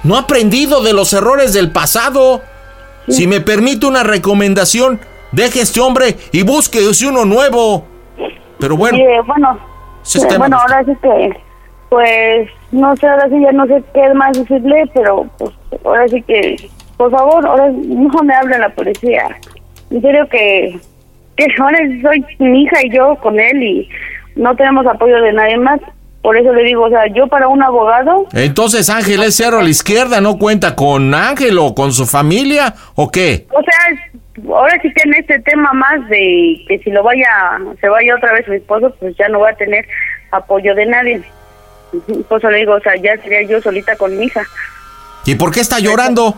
No ha aprendido de los errores del pasado. Si me permite una recomendación, deje a este hombre y busque uno nuevo. Pero bueno, Sí, bueno, eh, bueno, ahora sí que, pues, no sé, ahora sí ya no sé qué más decirle, pero pues, ahora sí que, por favor, ahora no me hable la policía. En serio que, que ahora soy mi hija y yo con él y no tenemos apoyo de nadie más. Por eso le digo, o sea, yo para un abogado, entonces Ángel es cero a la izquierda, ¿no cuenta con Ángel o con su familia o qué? o sea, ahora sí que en este tema más de que si lo vaya, se vaya otra vez mi esposo, pues ya no voy a tener apoyo de nadie. Por eso le digo, o sea, ya sería yo solita con mi hija. ¿Y por qué está llorando?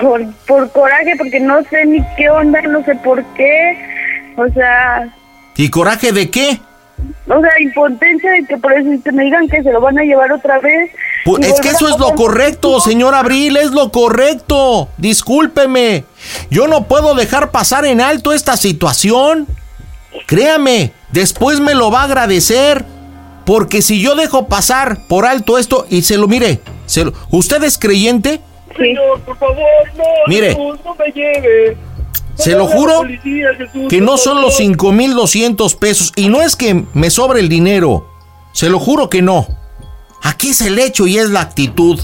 Por, por coraje, porque no sé ni qué onda, no sé por qué. O sea, ¿Y coraje de qué? o sea, impotencia de que por eso me digan que se lo van a llevar otra vez. Pu- y es que eso es lo correcto, señor Abril, es lo correcto. Discúlpeme. Yo no puedo dejar pasar en alto esta situación. Créame, después me lo va a agradecer. Porque si yo dejo pasar por alto esto y se lo mire, se lo- ¿usted es creyente? Señor, por favor, no, Mire. Jesús, no me lleve. Se lo juro policía, Jesús, que no son los 5200 pesos. Y no es que me sobre el dinero. Se lo juro que no. Aquí es el hecho y es la actitud.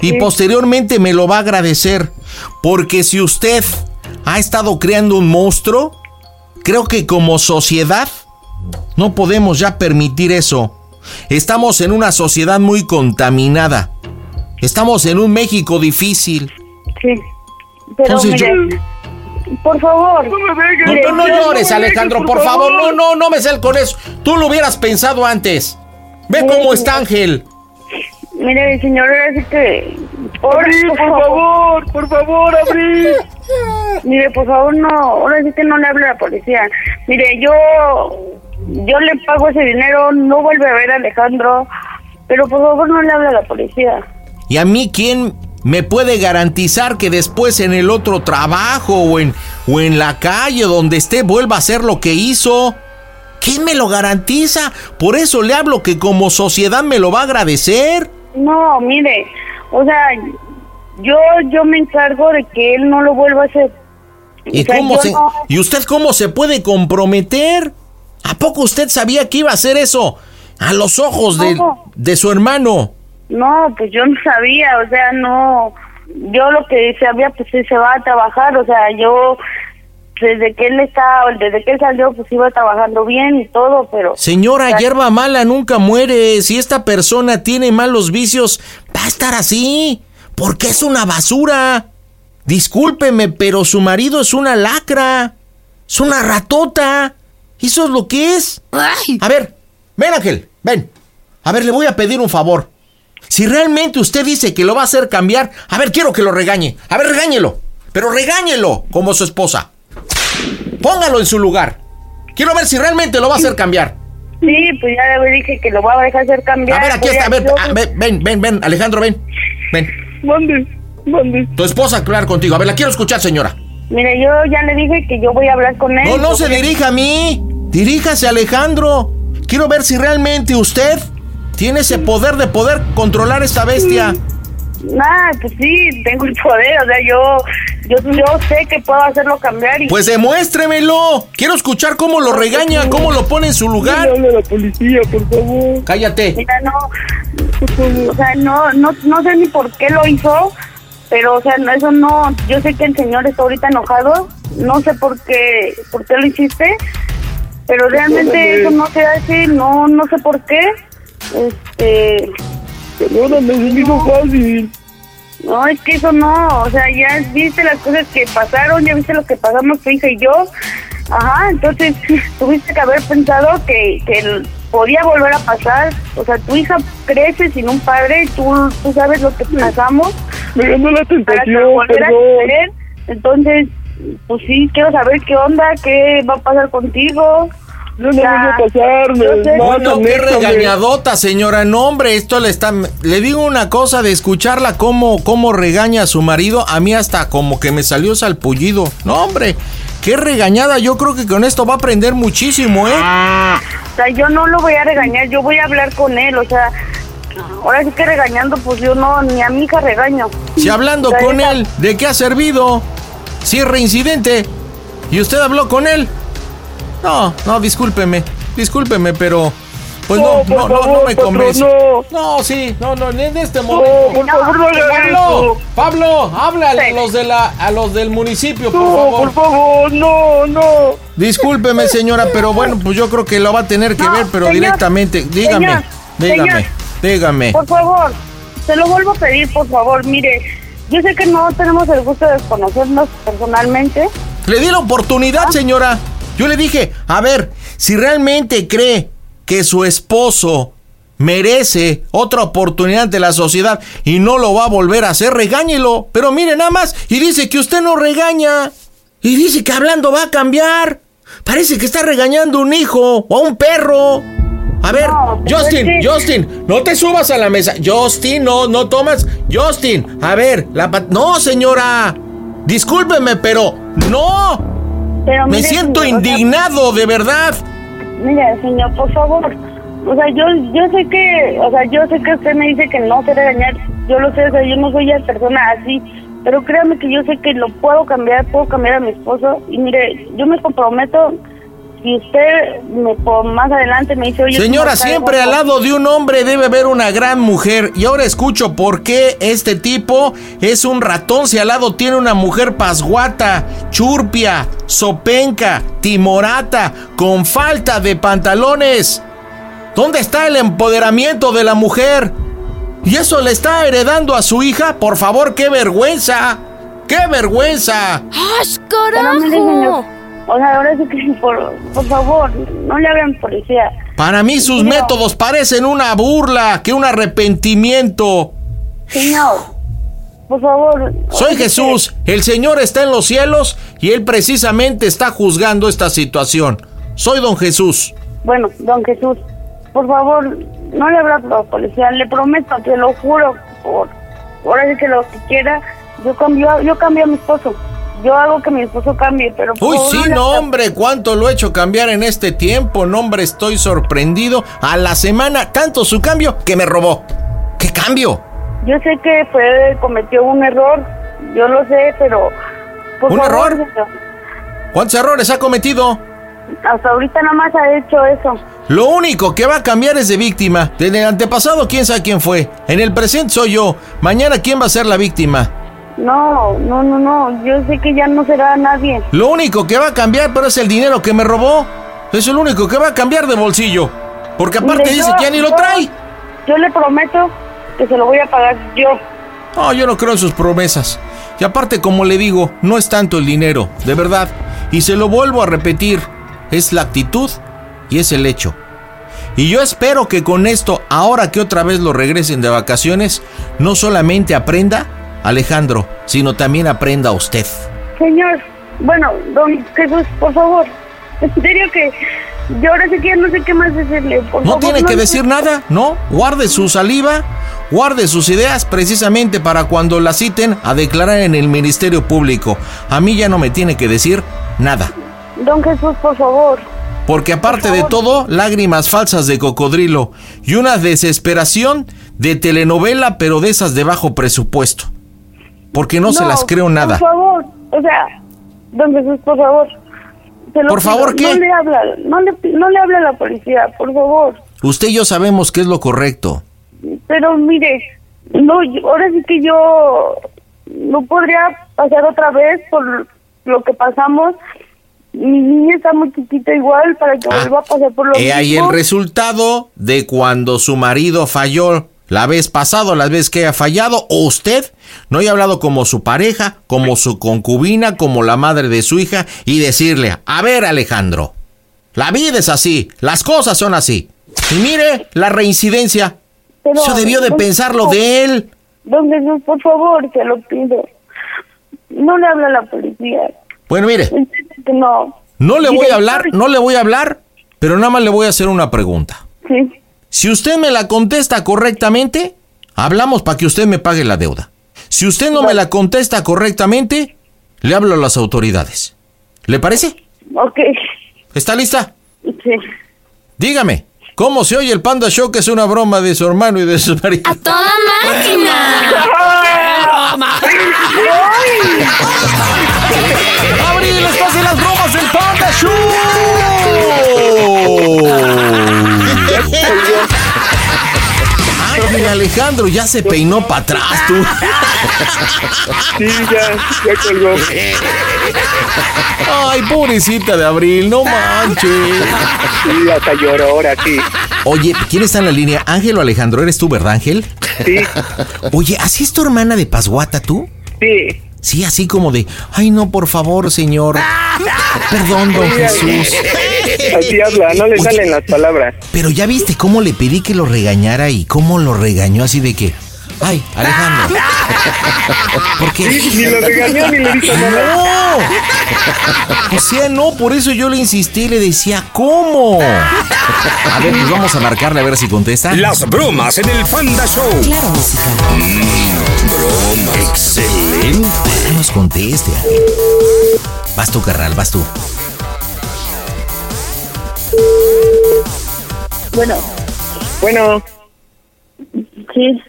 Y posteriormente me lo va a agradecer. Porque si usted ha estado creando un monstruo, creo que como sociedad no podemos ya permitir eso. Estamos en una sociedad muy contaminada. Estamos en un México difícil. Sí. Pero Entonces yo- por favor. No, mire, no, no yo- llores, Alejandro, por favor. No, no, no me sal con eso. Tú lo hubieras pensado antes. Ve cómo está Ángel. Mire, señor, ahora sí que... Abril, por favor, por favor, Abril. Mire, por favor, no, ahora sí que no le hable a la policía. Mire, yo, yo le pago ese dinero, no vuelve a ver a Alejandro, Pero por favor no le hable a la policía. ¿Y a mí quién me puede garantizar que después en el otro trabajo o en, o en la calle donde esté vuelva a hacer lo que hizo? ¿Quién me lo garantiza? Por eso le hablo que como sociedad me lo va a agradecer. No, mire, o sea, yo yo me encargo de que él no lo vuelva a hacer. ¿Y, O sea, cómo se, no- ¿Y usted cómo se puede comprometer? ¿A poco usted sabía que iba a hacer eso? A los ojos de, de su hermano. No, pues yo no sabía, o sea, no. Yo lo que sabía, pues sí se va a trabajar, o sea, yo desde que él está, desde que él salió, pues iba trabajando bien y todo, pero. Señora, o sea, hierba mala nunca muere. Si esta persona tiene malos vicios, va a estar así. Porque es una basura. Discúlpeme, pero su marido es una lacra. Es una ratota. Eso es lo que es. A ver, ven Ángel, ven. A ver, le voy a pedir un favor. Si realmente usted dice que lo va a hacer cambiar, a ver, quiero que lo regañe. A ver, regáñelo. Pero regáñelo como su esposa. Póngalo en su lugar. Quiero ver si realmente lo va a hacer cambiar. Sí, pues ya le dije que lo va a dejar hacer cambiar. A ver, aquí está, a ver, ven, ven, ven, ven, Alejandro, ven, ven. ¿Dónde? ¿Dónde? Tu esposa hablar contigo. A ver, la quiero escuchar, señora. Mire, yo ya le dije que yo voy a hablar con él. No, no se dirija a mí. Diríjase a Alejandro. Quiero ver si realmente usted tiene ese poder de poder controlar esta bestia. Nah, pues sí, tengo el poder, o sea, yo, yo, yo sé que puedo hacerlo cambiar y... Pues demuéstremelo. Quiero escuchar cómo lo regaña, cómo lo pone en su lugar. a la policía, por favor. Cállate. Mira, no, o sea, no, no, no sé ni por qué lo hizo, pero, o sea, no, eso no, yo sé que el señor está ahorita enojado, no sé por qué, por qué lo hiciste, pero realmente eso no se hace, no, no sé por qué, este... Perdóname, se me hizo fácil. No, es que eso no, o sea, ya viste las cosas que pasaron, ya viste lo que pasamos tu hija y yo. Ajá, entonces tuviste que haber pensado que, que podía volver a pasar. O sea, tu hija crece sin un padre, tú, tú sabes lo que pasamos. Me ganó la tentación, Entonces, pues sí, quiero saber qué onda, qué va a pasar contigo. No, no a Bueno, qué regañadota, señora. No, hombre, esto le está. Le digo una cosa de escucharla cómo, cómo regaña a su marido. A mí hasta como que me salió salpullido. No, hombre, qué regañada. Yo creo que con esto va a aprender muchísimo, ¿eh? O sea, yo no lo voy a regañar, yo voy a hablar con él, o sea, ahora sí que regañando, pues yo no, ni a mi hija regaño. Si hablando O sea, con esa- él, ¿de qué ha servido? Si es reincidente. ¿Y usted habló con él? No, no, discúlpeme. Discúlpeme, pero. Pues no, no, no, no me convence. No, sí, no, no, en este momento. por favor, no Pablo. Pablo, háblale a los de la, a los del municipio, por No, favor. por favor, no, no. Discúlpeme, señora, pero bueno, pues yo creo que lo va a tener que No, ver, pero señor, directamente. Dígame, señor, dígame, señor. dígame. Por favor, se lo vuelvo a pedir, por favor, mire, yo sé que no tenemos el gusto de conocernos personalmente. Le di la oportunidad, señora. Yo le dije, a ver, si realmente cree que su esposo merece otra oportunidad de la sociedad y no lo va a volver a hacer, regáñelo. Pero mire nada más, y dice que usted no regaña. Y dice que hablando va a cambiar. Parece que está regañando a un hijo o a un perro. A ver, pues Justin, Justin, no te subas a la mesa. Justin, no, no tomas. Justin, a ver, la pat- No, señora. Discúlpeme, pero no. Pero Me mire, siento señor, o sea, indignado, de verdad. Mira, señor, por favor. O sea, yo, yo sé que, o sea, yo sé que usted me dice que no se regañar. Yo lo sé, o sea, yo no soy esa persona así. Pero créame que yo sé que lo puedo cambiar, puedo cambiar a mi esposo. Y mire, yo me comprometo. Si usted me, por más adelante me dice, oye, Señora, ¿cómo está siempre al lado de un hombre debe haber una gran mujer. Y ahora escucho por qué este tipo es un ratón si al lado tiene una mujer pasguata, churpia, sopenca, timorata, con falta de pantalones. ¿Dónde está el empoderamiento de la mujer? ¿Y eso le está heredando a su hija? Por favor, qué vergüenza. ¡Qué vergüenza! Pero mire, señor, o sea, ahora sí que, por, por favor, no le hablen policía. Para mí sus Señor. métodos parecen una burla, que un arrepentimiento. Señor, por favor. Soy Jesús, el Señor está en los cielos y Él precisamente está juzgando esta situación. Soy don Jesús. Bueno, don Jesús, por favor, no le hablo a la policía, le prometo, te lo juro, por, por así que lo que quiera, yo cambio, yo cambio a mi esposo. Yo hago que mi esposo cambie, pero... Uy, sí, no, hombre, cuánto lo he hecho cambiar en este tiempo. No, hombre, estoy sorprendido. A la semana, tanto su cambio que me robó. ¿Qué cambio? Yo sé que fue, cometió un error, yo lo sé, pero... Por ¿Un favor, error? señor, ¿Cuántos errores ha cometido? Hasta ahorita nada más ha hecho eso. Lo único que va a cambiar es de víctima. En el antepasado, quién sabe quién fue. En el presente soy yo. Mañana, ¿quién va a ser la víctima? No, no, no, no, yo sé que ya no será nadie. Lo único que va a cambiar, pero es el dinero que me robó. Es el único que va a cambiar de bolsillo. Porque aparte Mire, dice yo- que ya ni lo yo- trae. Yo le prometo que se lo voy a pagar yo. No, yo no creo en sus promesas. Y aparte, como le digo, no es tanto el dinero, de verdad. Y se lo vuelvo a repetir, es la actitud y es el hecho. Y yo espero que con esto, ahora que otra vez lo regresen de vacaciones, no solamente aprenda Alejandro, sino también aprenda usted. Señor, bueno, don Jesús, por favor. En serio que yo ahora sí que no sé qué más decirle. Por No favor, tiene que decir nada, ¿no? Guarde su saliva, guarde sus ideas precisamente para cuando la citen a declarar en el Ministerio Público. A mí ya no me tiene que decir nada. Don Jesús, por favor. Porque aparte de todo, lágrimas falsas de cocodrilo y una desesperación de telenovela, pero de esas de bajo presupuesto. Porque no, se las creo nada. Por favor, o sea, don Jesús, por favor. Se lo ¿Por pido, favor, qué? No le habla, no le, no le habla a la policía, por favor. Usted y yo sabemos que es lo correcto. Pero mire, no, ahora sí que yo no podría pasar otra vez por lo que pasamos. Mi niña está muy chiquita igual para que vuelva a pasar por lo He ahí el mismo. resultado de cuando su marido falló la vez pasado, las veces que haya fallado, o usted no haya hablado como su pareja, como su concubina, como la madre de su hija, y decirle, a ver Alejandro, la vida es así, las cosas son así. Y mire la reincidencia. Pero- Eso debió de pensarlo de él. Don Jesús, por favor, se lo pido. No le habla a la policía. Bueno, mire, no. no le voy a hablar, no le voy a hablar, pero nada más le voy a hacer una pregunta. Sí. Si usted me la contesta correctamente, hablamos para que usted me pague la deuda. Si usted no me la contesta correctamente, le hablo a las autoridades. ¿Le parece? Ok. ¿Está lista? Sí. Dígame, ¿cómo se oye el Panda Show que es una broma de su hermano y de su marido? ¡Toda máquina! ¡Abril, estás en las bromas del Panda Show! Ángel Alejandro ya se peinó para atrás, tú. Sí, ya, ya colgó. Ay, pobrecita de Abril, no manches. Sí, hasta lloró ahora, sí. Oye, ¿quién está en la línea? Ángel o Alejandro, ¿eres tú, verdad, Ángel? Sí. Oye, ¿así es tu hermana de Pasguata tú? Sí. Sí, así como de, ay no, por favor, señor. Perdón, don Jesús. Así habla, no le Oye. salen las palabras. Pero ya viste cómo le pedí que lo regañara y cómo lo regañó así de que, ay, Alejandro. ¿Por qué? Sí, ni lo regañó ni le dijo nada. No. O sea, no, por eso yo le insistí y le decía, ¿cómo? A ver, pues vamos a marcarle a ver si contesta. Las bromas en el Panda Show. Claro, música. broma. Excelente. No nos conteste. Vas tú, carnal, vas tú. Bueno, Bueno, sí.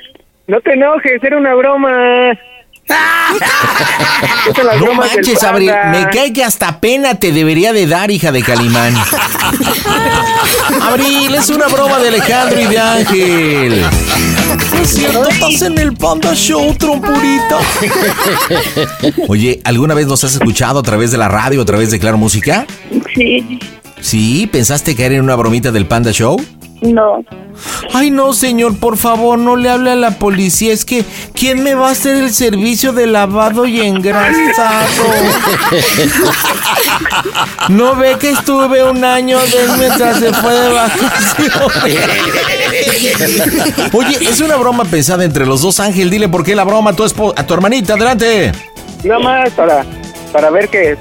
No te enojes, era una broma. No manches, Abril, me cae que hasta pena te debería de dar, hija de Calimán. Abril, es una broma de Alejandro y de Ángel. Es cierto, estás en el Panda Show, trompurita. Oye, ¿alguna vez nos has escuchado a través de la radio, a través de Claro Música? Sí. ¿Sí? ¿Pensaste caer en una bromita del Panda Show? No. Ay, no, señor, por favor, no le hable a la policía. Es que, ¿quién me va a hacer el servicio de lavado y engrasado? ¿No ve que estuve un año de mientras se fue de vacaciones? Oye, es una broma pensada entre los dos, Ángel. Dile por qué la broma a tu, a tu hermanita. Adelante. Nada más para, para ver que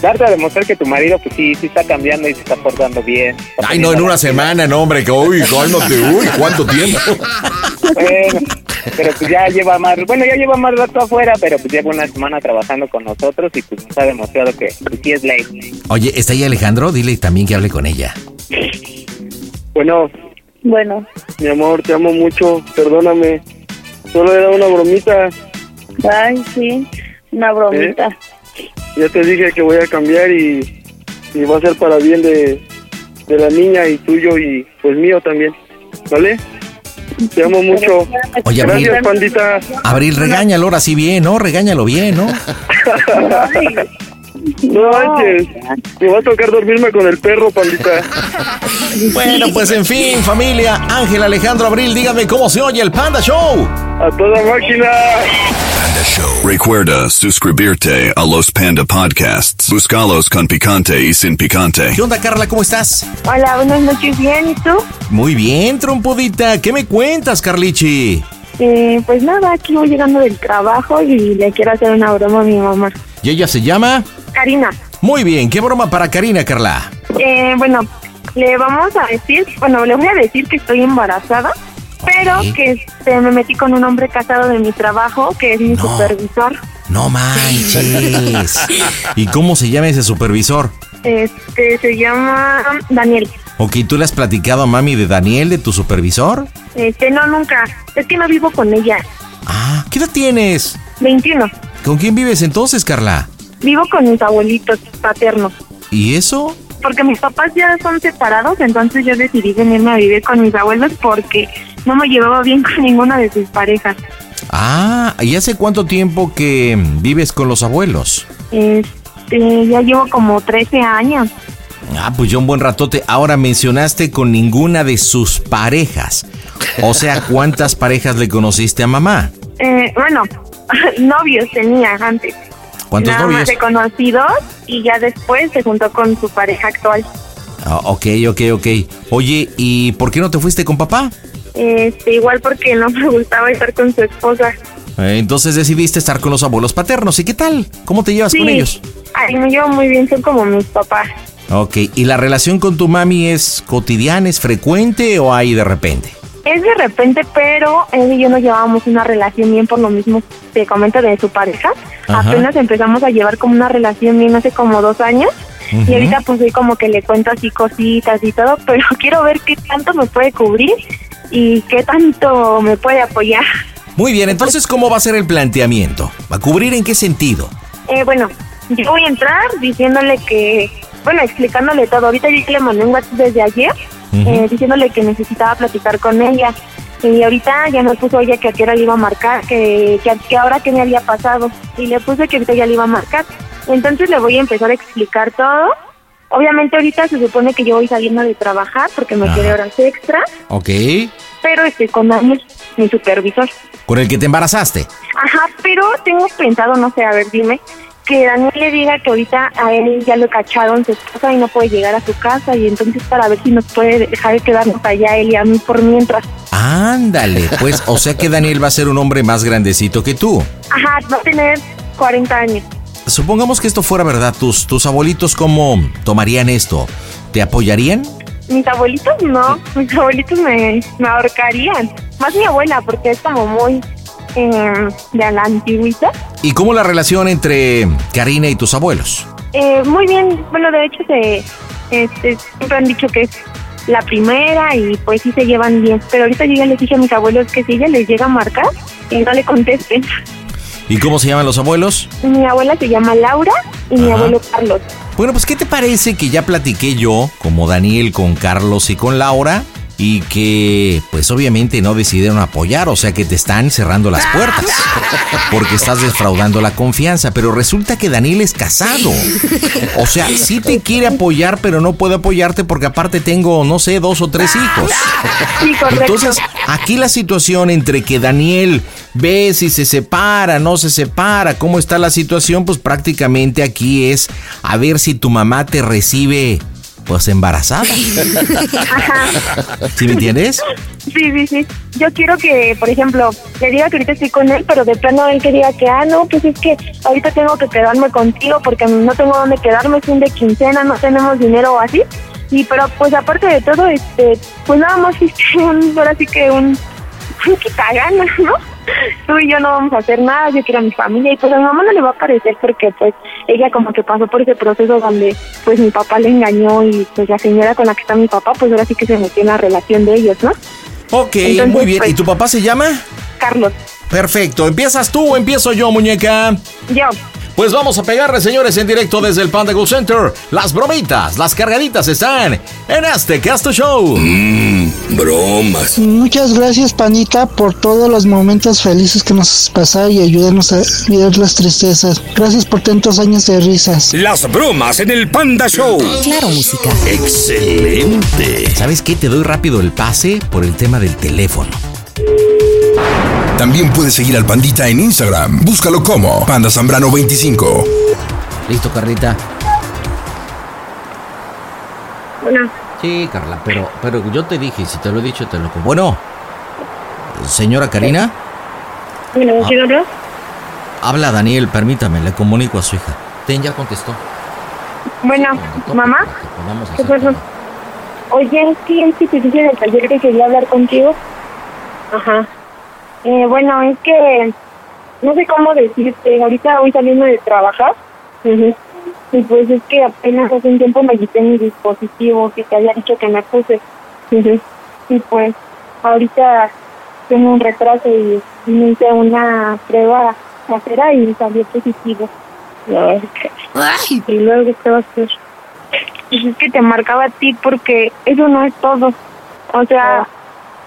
darte a demostrar que tu marido, pues sí, sí está cambiando y se está portando bien. Está Ay, no, en una semana, no, hombre, que uy, cálmate, uy, ¿cuánto tiempo? Bueno, pero pues ya lleva más, bueno, ya lleva más rato afuera, pero pues lleva una semana trabajando con nosotros y pues nos ha demostrado que pues, sí es ley. Oye, ¿está ahí Alejandro? Dile también que hable con ella. Bueno, Bueno, mi amor, te amo mucho, perdóname. Solo era una bromita. ay, sí, una bromita. Ya te dije que voy a cambiar y, y va a ser para bien de, de la niña y tuyo y pues mío también. ¿Vale? Te amo mucho. Oye, Abril. Gracias, pandita. Abril, regáñalo ahora sí bien, ¿no? Regáñalo bien, ¿no? No manches. Me va a tocar dormirme con el perro, pandita. Bueno, pues en fin, familia, Ángel Alejandro Abril, dígame cómo se oye el Panda Show. A toda máquina. Recuerda suscribirte a los Panda Podcasts. Buscalos con picante y sin picante. ¿Qué onda, Carla? ¿Cómo estás? Hola, buenas noches, bien, ¿y tú? Muy bien, trompudita. ¿Qué me cuentas, Carlichi? Eh, pues nada, aquí voy llegando del trabajo y le quiero hacer una broma a mi mamá. ¿Y ella se llama? Karina, Muy bien, ¿qué broma para Karina, Carla? eh, bueno, le vamos a decir, bueno, le voy a decir que estoy embarazada, pero que este, me metí con un hombre casado de mi trabajo, que es mi supervisor. No manches. ¿Y cómo se llama ese supervisor? Este, se llama Daniel. Ok, ¿tú le has platicado a mami de Daniel, de tu supervisor? Este, no, nunca. Es que no vivo con ella. Ah, ¿qué edad tienes? 21. ¿Con quién vives entonces, Carla? Vivo con mis abuelitos paternos. ¿Y eso? Porque mis papás ya son separados, entonces yo decidí venirme a vivir con mis abuelos porque no me llevaba bien con ninguna de sus parejas. Ah, ¿y hace cuánto tiempo que vives con los abuelos? Este, ya llevo como 13 años. Ah, pues ya un buen ratote. Ahora mencionaste con ninguna de sus parejas. O sea, ¿cuántas parejas le conociste a mamá? Eh, bueno, novios tenía antes. ¿Cuántos Nada novios? más de conocidos y ya después se juntó con su pareja actual. Ah, ok, ok, ok. Oye, ¿y por qué no te fuiste con papá? Este, igual porque no me gustaba estar con su esposa. Eh, Entonces decidiste estar con los abuelos paternos. ¿Y qué tal? ¿Cómo te llevas Sí. con ellos? Ay, me llevo muy bien, son como mis papás. Ok, ¿y la relación con tu mami es cotidiana, es frecuente o hay de repente? Es de repente, pero él y yo nos llevábamos una relación bien por lo mismo te comento de su pareja. Ajá. Apenas empezamos a llevar como una relación bien hace como dos años. Y ahorita pues soy como que le cuento así cositas y todo, pero quiero ver qué tanto me puede cubrir y qué tanto me puede apoyar. Muy bien, entonces, ¿cómo va a ser el planteamiento? ¿Va a cubrir en qué sentido? Eh, bueno, yo voy a entrar diciéndole que, bueno, explicándole todo. Ahorita yo le mandé un WhatsApp desde ayer eh, diciéndole que necesitaba platicar con ella. Y ahorita ya me puso ella que a qué hora le iba a marcar, que, que, que ahora qué me había pasado. Y le puse que ahorita ya le iba a marcar. Entonces le voy a empezar a explicar todo. Obviamente ahorita se supone que yo voy saliendo de trabajar porque me quedé horas extra, Ok. pero estoy con Daniel, mi supervisor. ¿Con el que te embarazaste? Ajá, pero tengo pensado, no sé, a ver, dime, que Daniel le diga que ahorita a él ya lo cacharon su esposa y no puede llegar a su casa y entonces para ver si nos puede dejar de quedarnos allá él y a mí por mientras. Ándale, pues, o sea que Daniel va a ser un hombre más grandecito que tú. Ajá, va a tener 40 años. Supongamos que esto fuera verdad, tus, tus abuelitos, ¿cómo tomarían esto? ¿Te apoyarían? Mis abuelitos no, mis abuelitos me, me ahorcarían. Más mi abuela, porque es como muy eh, de la antigüita. ¿Y cómo la relación entre Karina y tus abuelos? Eh, muy bien, bueno, de hecho se, este, siempre han dicho que es la primera y pues sí se llevan bien. Pero ahorita yo ya les dije a mis abuelos que si ella les llega a marcar, que no le contesten. ¿Y cómo se llaman los abuelos? Mi abuela se llama Laura y mi abuelo Carlos. Bueno, pues ¿qué te parece que ya platiqué yo, como Daniel, con Carlos y con Laura? Y que, pues obviamente no decidieron apoyar, o sea que te están cerrando las puertas. Porque estás defraudando la confianza. Pero resulta que Daniel es casado. O sea, sí te quiere apoyar, pero no puede apoyarte porque aparte tengo, no sé, dos o tres hijos. Entonces, aquí la situación entre que Daniel ve si se separa, no se separa, cómo está la situación, pues prácticamente aquí es a ver si tu mamá te recibe, pues embarazada. ¿Sí me entiendes? Sí, sí, sí. Yo quiero que, por ejemplo, le diga que ahorita estoy con él, pero de plano él que diga que, ah, no, pues es que ahorita tengo que quedarme contigo porque no tengo dónde quedarme, es un de quincena, no tenemos dinero o así. Y pero pues aparte de todo, este, pues nada más es un, ahora sí que un, un quitaganas, ¿no? Tú y yo no vamos a hacer nada, yo quiero a mi familia y pues a mi mamá no le va a parecer porque pues ella como que pasó por ese proceso donde pues mi papá le engañó y pues la señora con la que está mi papá pues ahora sí que se metió en la relación de ellos, ¿no? Ok, Entonces, muy bien. pues- ¿Y tu papá se llama? Carlos, Perfecto. ¿Empiezas tú o empiezo yo, muñeca? yo. Pues vamos a pegarle, señores, en directo desde el Panda Go Center. Las bromitas, las cargaditas están en este Casto Show. Mmm, bromas. Muchas gracias, Panita, por todos los momentos felices que nos has pasado y ayudarnos a olvidar las tristezas. Gracias por tantos años de risas. Las bromas en el Panda Show. Claro, música. Excelente. ¿Sabes qué? Te doy rápido el pase por el tema del teléfono. También puedes seguir al Pandita en Instagram. Búscalo como Panda Zambrano 25. ¿Listo, Carlita? Bueno, Sí, Carla, pero, pero yo te dije, si te lo he dicho, te lo... Bueno, señora Karina, bueno, Ah. ¿quién habla? habla Daniel, permítame, le comunico a su hija. Ten, ya contestó. Bueno, mamá, Vamos a ¿qué pasó? Oye, es que es que te dije del taller que quería hablar contigo. Ajá. Eh, bueno, es que no sé cómo decirte. Ahorita voy saliendo de trabajar. Y pues es que apenas hace un tiempo me quité mi dispositivo que te había dicho que me puse. Y pues ahorita tengo un retraso y, y me hice una prueba casera y salió positivo. Y luego, ¿qué va a hacer? Pues es que te marcaba a ti porque eso no es todo. O sea,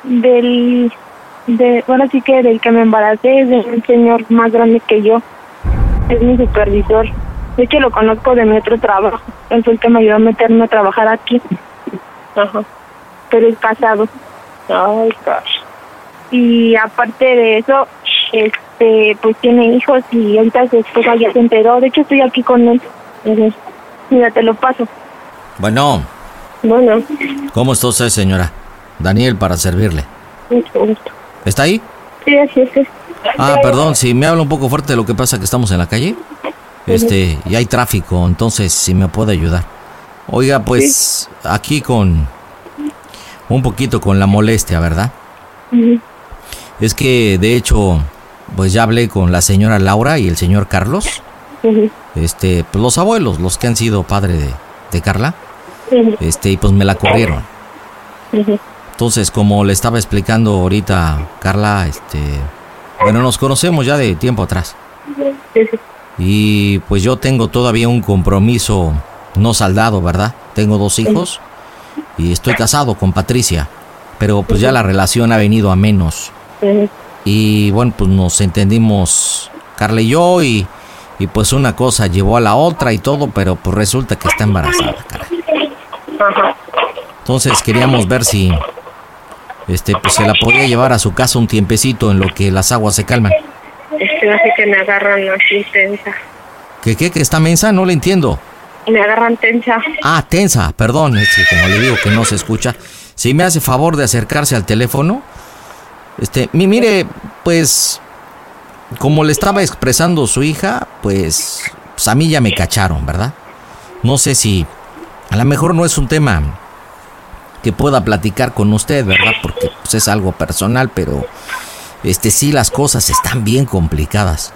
del, de, bueno, sí que del que me embaracé es de un señor más grande que yo. Es mi supervisor. De hecho, lo conozco de mi otro trabajo. Él fue el que me ayudó a meterme a trabajar aquí. Ajá. Pero es casado. Ay, gosh. Y aparte de eso, este, pues tiene hijos y ahorita su esposa ya se enteró. De hecho, estoy aquí con él. Mira, te lo paso. Bueno, Bueno, ¿cómo está usted, señora? Daniel, para servirle. mucho gusto. ¿Está ahí? Sí, así es. es. Ah, perdón, si me habla un poco fuerte, lo que pasa es que estamos en la calle. Este, y hay tráfico, entonces si me puede ayudar. Oiga, pues aquí con un poquito con la molestia, ¿verdad? Es que de hecho, pues ya hablé con la señora Laura y el señor Carlos. Ujú. Este, pues los abuelos, los que han sido padre de, de Carla. Ujú. Este, y pues me la corrieron. Entonces, como le estaba explicando ahorita Carla, este, bueno, nos conocemos ya de tiempo atrás. Y pues yo tengo todavía un compromiso no saldado, ¿verdad? Tengo dos hijos y estoy casado con Patricia, pero pues ya la relación ha venido a menos. Y bueno, pues nos entendimos Carla y yo y, y pues una cosa llevó a la otra y todo, pero pues resulta que está embarazada, caray. Ajá. Entonces queríamos ver si este pues se la podía llevar a su casa un tiempecito en lo que las aguas se calman. Es que hace que me agarran así tensa. ¿Qué qué que está mensa? No le entiendo. Me agarran tensa. Ah, tensa, perdón, es que como le digo que no se escucha. Si me hace favor de acercarse al teléfono. Este, mi, mire, pues como le estaba expresando su hija, pues, pues a mí ya me cacharon, ¿verdad? No sé si a lo mejor no es un tema que pueda platicar con usted, ¿verdad? Porque pues, es algo personal, pero este sí las cosas están bien complicadas.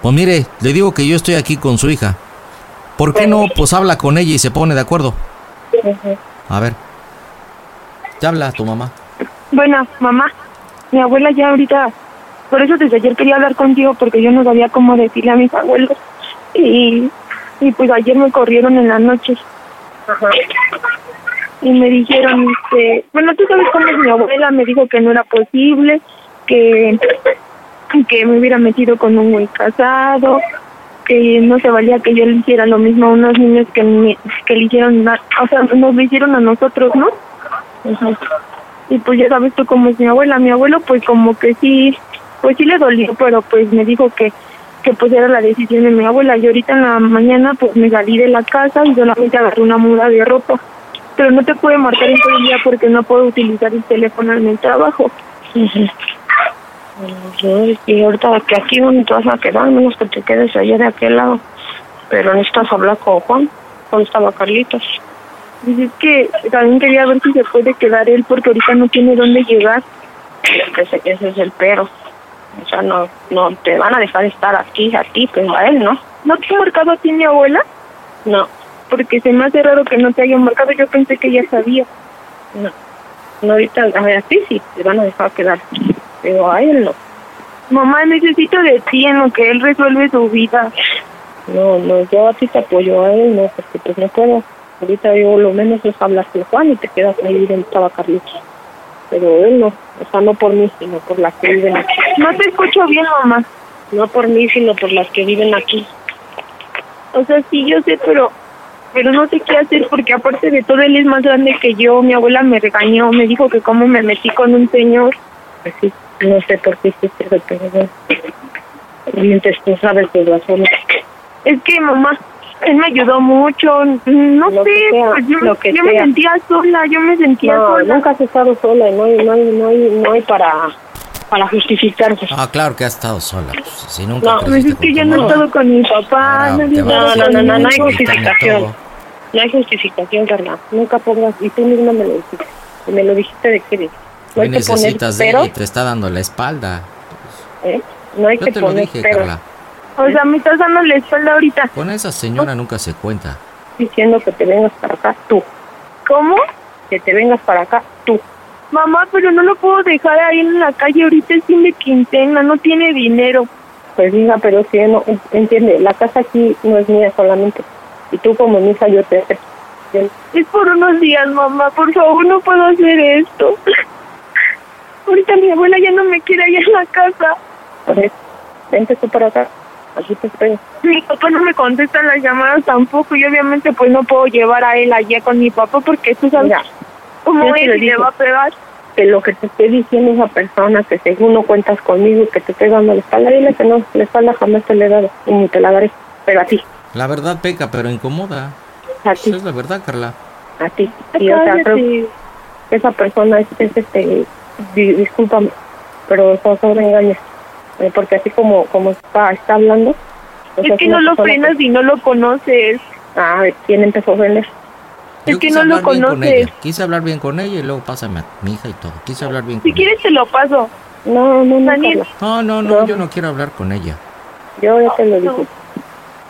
Pues mire, le digo que yo estoy aquí con su hija. ¿Por qué no pues habla con ella y se pone de acuerdo? A ver. Ya habla tu mamá. Bueno, mamá, mi abuela ya ahorita, por eso desde ayer quería hablar contigo porque yo no sabía cómo decirle a mis abuelos y, y pues ayer me corrieron en la noche. Ajá. Y me dijeron, este, bueno, tú sabes cómo es mi abuela, me dijo que no era posible, que, que me hubiera metido con un güey casado, que no se valía que yo le hiciera lo mismo a unos niños que, me- que le hicieron, o sea, nos lo hicieron a nosotros, ¿no? Ajá. Y pues ya sabes tú cómo es mi abuela. Mi abuelo pues como que sí, pues sí le dolió, pero pues me dijo que, que pues era la decisión de mi abuela. Y ahorita en la mañana pues me salí de la casa y solamente agarré una muda de ropa. Pero no te puede marcar en todo el día porque no puedo utilizar el teléfono en el trabajo. Y ahorita que aquí donde te vas a quedar, menos que te quedes allá de aquel lado. Pero necesitas hablar con Juan, ¿dónde estaba Carlitos? Pues es que también quería ver si se puede quedar él porque ahorita no tiene dónde llegar. Ese, ese es el pero. O sea, no, no te van a dejar estar aquí a ti, pero a él no. ¿No te ha marcado a ti mi abuela? No, Porque se me hace raro que no te hayan marcado. Yo pensé que ya sabía. no. No, ahorita a, ver, a ti sí, te van a dejar quedar, pero a él no. Mamá, necesito de ti en lo que él resuelve su vida. No, no, yo a ti te apoyo, a él no, porque pues no puedo. Ahorita yo lo menos es hablar con Juan y te quedas ahí donde estaba Carlitos. Pero él no, o sea, no por mí, sino por las que viven aquí. No te escucho bien, mamá. No por mí, sino por las que viven aquí. O sea, sí, yo sé, pero pero no sé qué hacer porque aparte de todo él es más grande que yo. Mi abuela me regañó, me dijo que cómo me metí con un señor. Pues sí, no sé por qué hiciste eso, pero bueno. Mientras tú sabes tus razones. Es que mamá, él me ayudó mucho. No Lo sé, que sea, pues yo, lo que yo me sentía sola, yo me sentía No, sola. nunca has estado sola, no hay, no hay, no hay, no hay para, para justificarse. Ah, claro que has estado sola. Pues, si nunca No, Pues es que yo no he estado con mi papá. No No, no, no, no, no hay justificación. No hay justificación, Carla. Nunca pongas, y tú misma me lo dijiste. Me lo dijiste de qué. No hay que poner necesitas de pero, y te está dando la espalda. ¿eh? No hay Yo que te lo poner dije, pero. Carla. O sea, me estás dando la espalda ahorita. Con esa señora nunca se cuenta. Diciendo que te vengas para acá tú. ¿Cómo? Que te vengas para acá tú. Mamá, pero no lo puedo dejar ahí en la calle. Ahorita es fin de quincena, no tiene dinero. Pues hija, pero si no, entiende, la casa aquí no es mía solamente. Y tú como mi hija yo te. Es por unos días, mamá. Por favor, no puedo hacer esto. Ahorita mi abuela ya no me quiere allá en la casa. Por eso, vente tú para acá. Aquí te espero. Mi papá no me contesta las llamadas tampoco y obviamente pues no puedo llevar a él allá con mi papá porque tú sabes Mira, cómo y le dije. va a pegar. que lo que te esté diciendo esa persona que según no cuentas conmigo, que te esté dando la espalda, dile que no, la espalda jamás te la he dado y ni te la daré, pero a ti, La verdad peca, pero incomoda. a ti, Esa es la verdad, Carla. a ti. Y o sea, creo que esa persona es, es, este, di- discúlpame, pero son sobre engaños, Eh, porque así como como está, está hablando, o sea, Es que no lo frenas y no lo conoces. Ah, ¿quién empezó a? Es Yo que quise no lo hablar bien con conoces. ella. Quise hablar bien con ella y luego pásame a mi hija y todo. Quise hablar bien con Si quieres te lo paso. No, no, no, Daniel. Carla. No, no, no, yo no quiero hablar con ella. Yo ya te lo dije.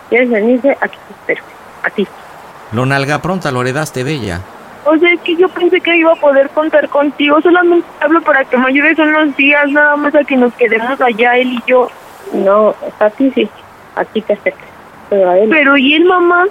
¿Quieres venirse? Aquí te espero, a ti. Lo nalga pronta, lo heredaste de ella. O sea, es que yo pensé que iba a poder contar contigo. Solamente hablo para que me ayudes unos días, nada más a que nos quedemos allá él y yo. No, a ti sí, a ti te acepto, pero a él. Pero ¿y él, mamá?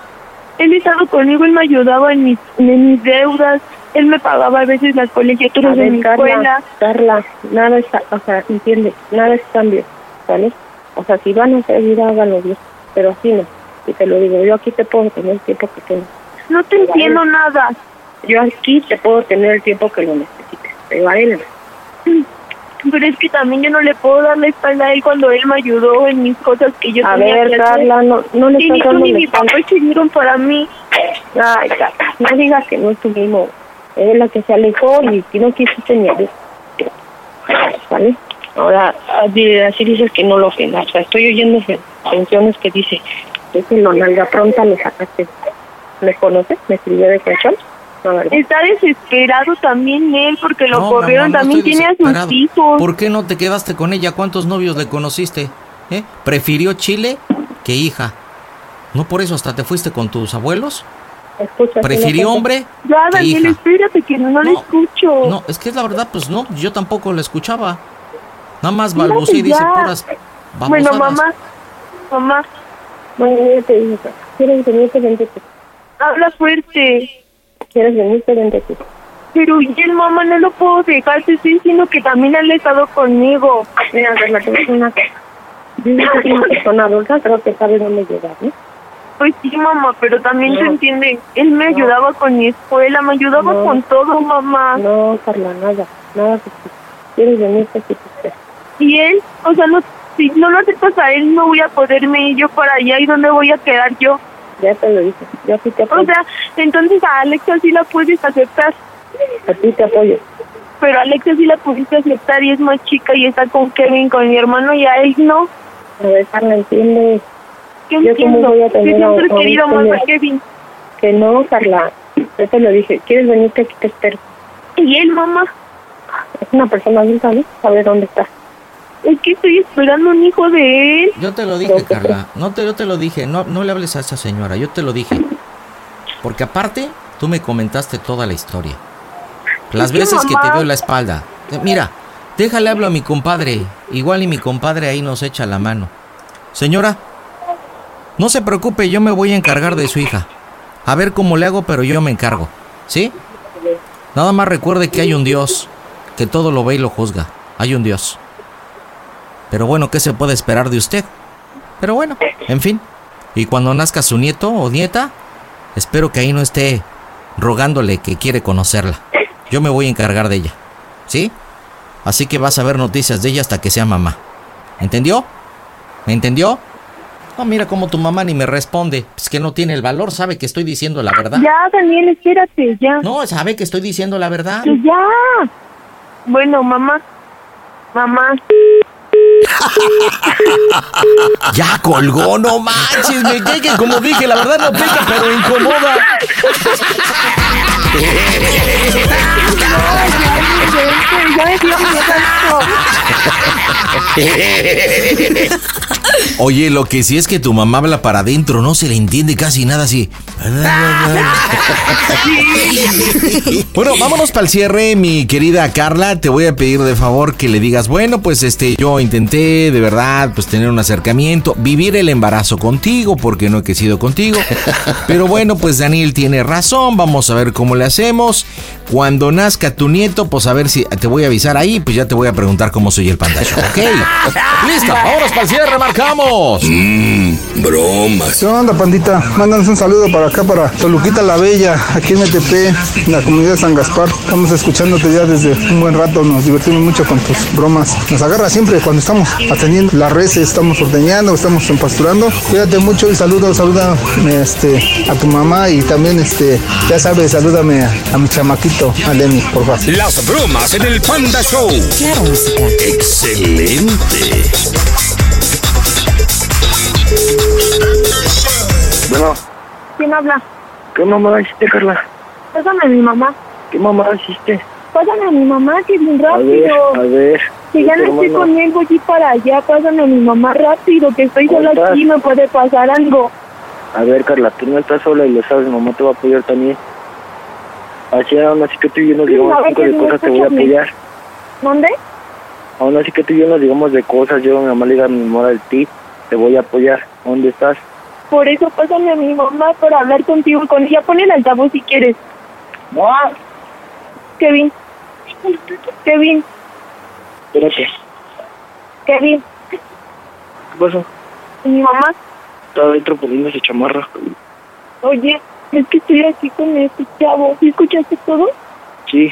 Él ha estado conmigo, él me ayudaba en mis, en mis deudas. Él me pagaba a veces las colegiaturas de mi Carla, escuela. Carla, nada está, o sea, entiende, nada es cambio, ¿vale? O sea, si van a seguir, háganlo bien, pero así no. Y te lo digo, yo aquí te puedo tener el tiempo que tengo. No te entiendo nada. Yo aquí te puedo tener el tiempo que lo necesites, pero a él no. Pero es que también yo no le puedo dar la espalda a él cuando él me ayudó en mis cosas que yo A tenía ver, que hacer. Carla, no, no le estás ni tú ni mi papá estuvieron para mí. Ay, Carla, no digas que no estuvimos. Es la que se alejó y que no quisiste ni. ¿Vale? Ahora, así dices que no lo ofendas. O sea, estoy oyendo menciones que dice, es que lo nalga pronta le sacaste. ¿Me conoces? ¿Me escribió de colchón? No. Está desesperado también él porque lo No, corrieron. no también tiene a sus hijos. ¿Por qué no te quedaste con ella? ¿Cuántos novios le conociste? ¿Eh? ¿Prefirió Chile que hija? ¿No por eso hasta te fuiste con tus abuelos? Escucha, ¿Prefirió hombre Ya, que Daniel, hija? espérate que no, le escucho. No, es que es la verdad, pues no, yo tampoco la escuchaba. Nada más balbucea y dice puras Bueno, babosadas. mamá, mamá, Bueno, ya te dije, ¿quieres venirte? Vente tú. habla fuerte. ¿Quieres venirte? Vente tú. Pero y el mamá no lo puedo dejar, te estoy diciendo que también él ha estado conmigo. Mira, Carla, te voy a decir una cosa. Que es una persona adulta, creo que sabe dónde llegar, ¿no? Pues sí, mamá, pero también se No. entiende. Él me No. ayudaba con mi escuela, me ayudaba No. con todo, mamá. No, Carla, nada, nada que sí. ¿Quieres venirte? Sí, te espero. Y él, o sea, no, si no lo aceptas a él, no voy a poderme ir yo para allá. ¿Y dónde voy a quedar yo? Ya te lo dije. Yo sí te apoyo. O sea, entonces a Alexa sí la puedes aceptar. A ti te apoyo. Pero a Alexa sí la pudiste aceptar y es más chica y está con Kevin, con mi hermano y a él no. A ver, Carla, entiende. ¿Qué Yo entiendo? voy a tener siempre he querido más a Kevin. Que no, Carla. Yo te lo dije. ¿Quieres venirte aquí? Te espero. ¿Y él, mamá? Es una persona adulta, ¿no? Sabe dónde está. Es que estoy esperando un hijo de él. Yo te lo dije, Carla. No te, yo te lo dije. No, no le hables a esa señora. Yo te lo dije. Porque aparte, tú me comentaste toda la historia. Las Es que, veces que te veo la espalda. Mira, déjale hablo a mi compadre. Igual y mi compadre ahí nos echa la mano. Señora, no se preocupe, yo me voy a encargar de su hija. A ver cómo le hago, pero yo me encargo. ¿Sí? Nada más recuerde que hay un Dios, que todo lo ve y lo juzga. Hay un Dios. Pero bueno, ¿qué se puede esperar de usted? Pero bueno, en fin. Y cuando nazca su nieto o nieta, espero que ahí no esté rogándole que quiere conocerla. Yo me voy a encargar de ella. ¿Sí? Así que vas a ver noticias de ella hasta que sea mamá. ¿Entendió? ¿Me entendió? No, mira cómo tu mamá ni me responde. Es que no tiene el valor, sabe que estoy diciendo la verdad. Ya, Daniel, espérate, ya. No, sabe que estoy diciendo la verdad. Que ya. Bueno, mamá. Mamá. Ya colgó, no manches, me que como dije, la verdad no pica, pero incomoda. Oye, lo que sí es que tu mamá habla para adentro, no se le entiende casi nada así. Bueno, vámonos para el cierre, mi querida Carla. Te voy a pedir de favor que le digas, bueno, pues este, yo intenté de verdad, pues tener un acercamiento, vivir el embarazo contigo, porque no he crecido contigo. Pero bueno, pues Daniel tiene razón, vamos a ver cómo le hacemos. Cuando nazca tu nieto, pues a ver si te voy a avisar ahí, pues ya te voy a preguntar cómo soy el panda show, ¿ok? Listo, vámonos para el cierre, marcamos. Mmm, bromas. ¿Qué onda, pandita? Mándanos un saludo para acá, para Toluquita la Bella, aquí en MTP, en la comunidad de San Gaspar. Estamos escuchándote ya desde un buen rato, nos divertimos mucho con tus bromas. Nos agarra siempre cuando estamos atendiendo las reses, estamos ordeñando, estamos empasturando. Cuídate mucho y saludo, saluda este, a tu mamá y también, este, ya sabes, salúdame a, a mi chamaquito, a Lenny, por favor. Las bromas en el Panda Show. Claro, música. Excelente. Bueno, ¿Quién habla? ¿qué mamá hiciste, Carla? Pásame a mi mamá. ¿Qué mamá hiciste? Pásame a mi mamá, que bien A ver, rápido. a ver. Que ya ¿Qué no estoy mamá? con él, voy a ir para allá. Pásame a mi mamá rápido, que estoy sola ¿Cómo estás? aquí, me puede pasar algo. A ver, Carla, tú no estás sola y lo sabes, mamá te va a apoyar también. Así, aún así que tú y yo nos Sí, digamos a cinco de cosas, te voy a apoyar. ¿Dónde? Aún así que tú y yo nos digamos de cosas, yo a mi mamá le diga a mi mamá de ti, te voy a apoyar. ¿Dónde estás? Por eso pásame a mi mamá para hablar contigo con ella. Pon el altavoz si quieres. Kevin. Kevin. Espérate. Kevin. ¿Qué pasó? ¿Y mi mamá? Está adentro poniéndose chamarra. Oye, es que estoy aquí con este chavo. ¿Sí escuchaste todo? Sí.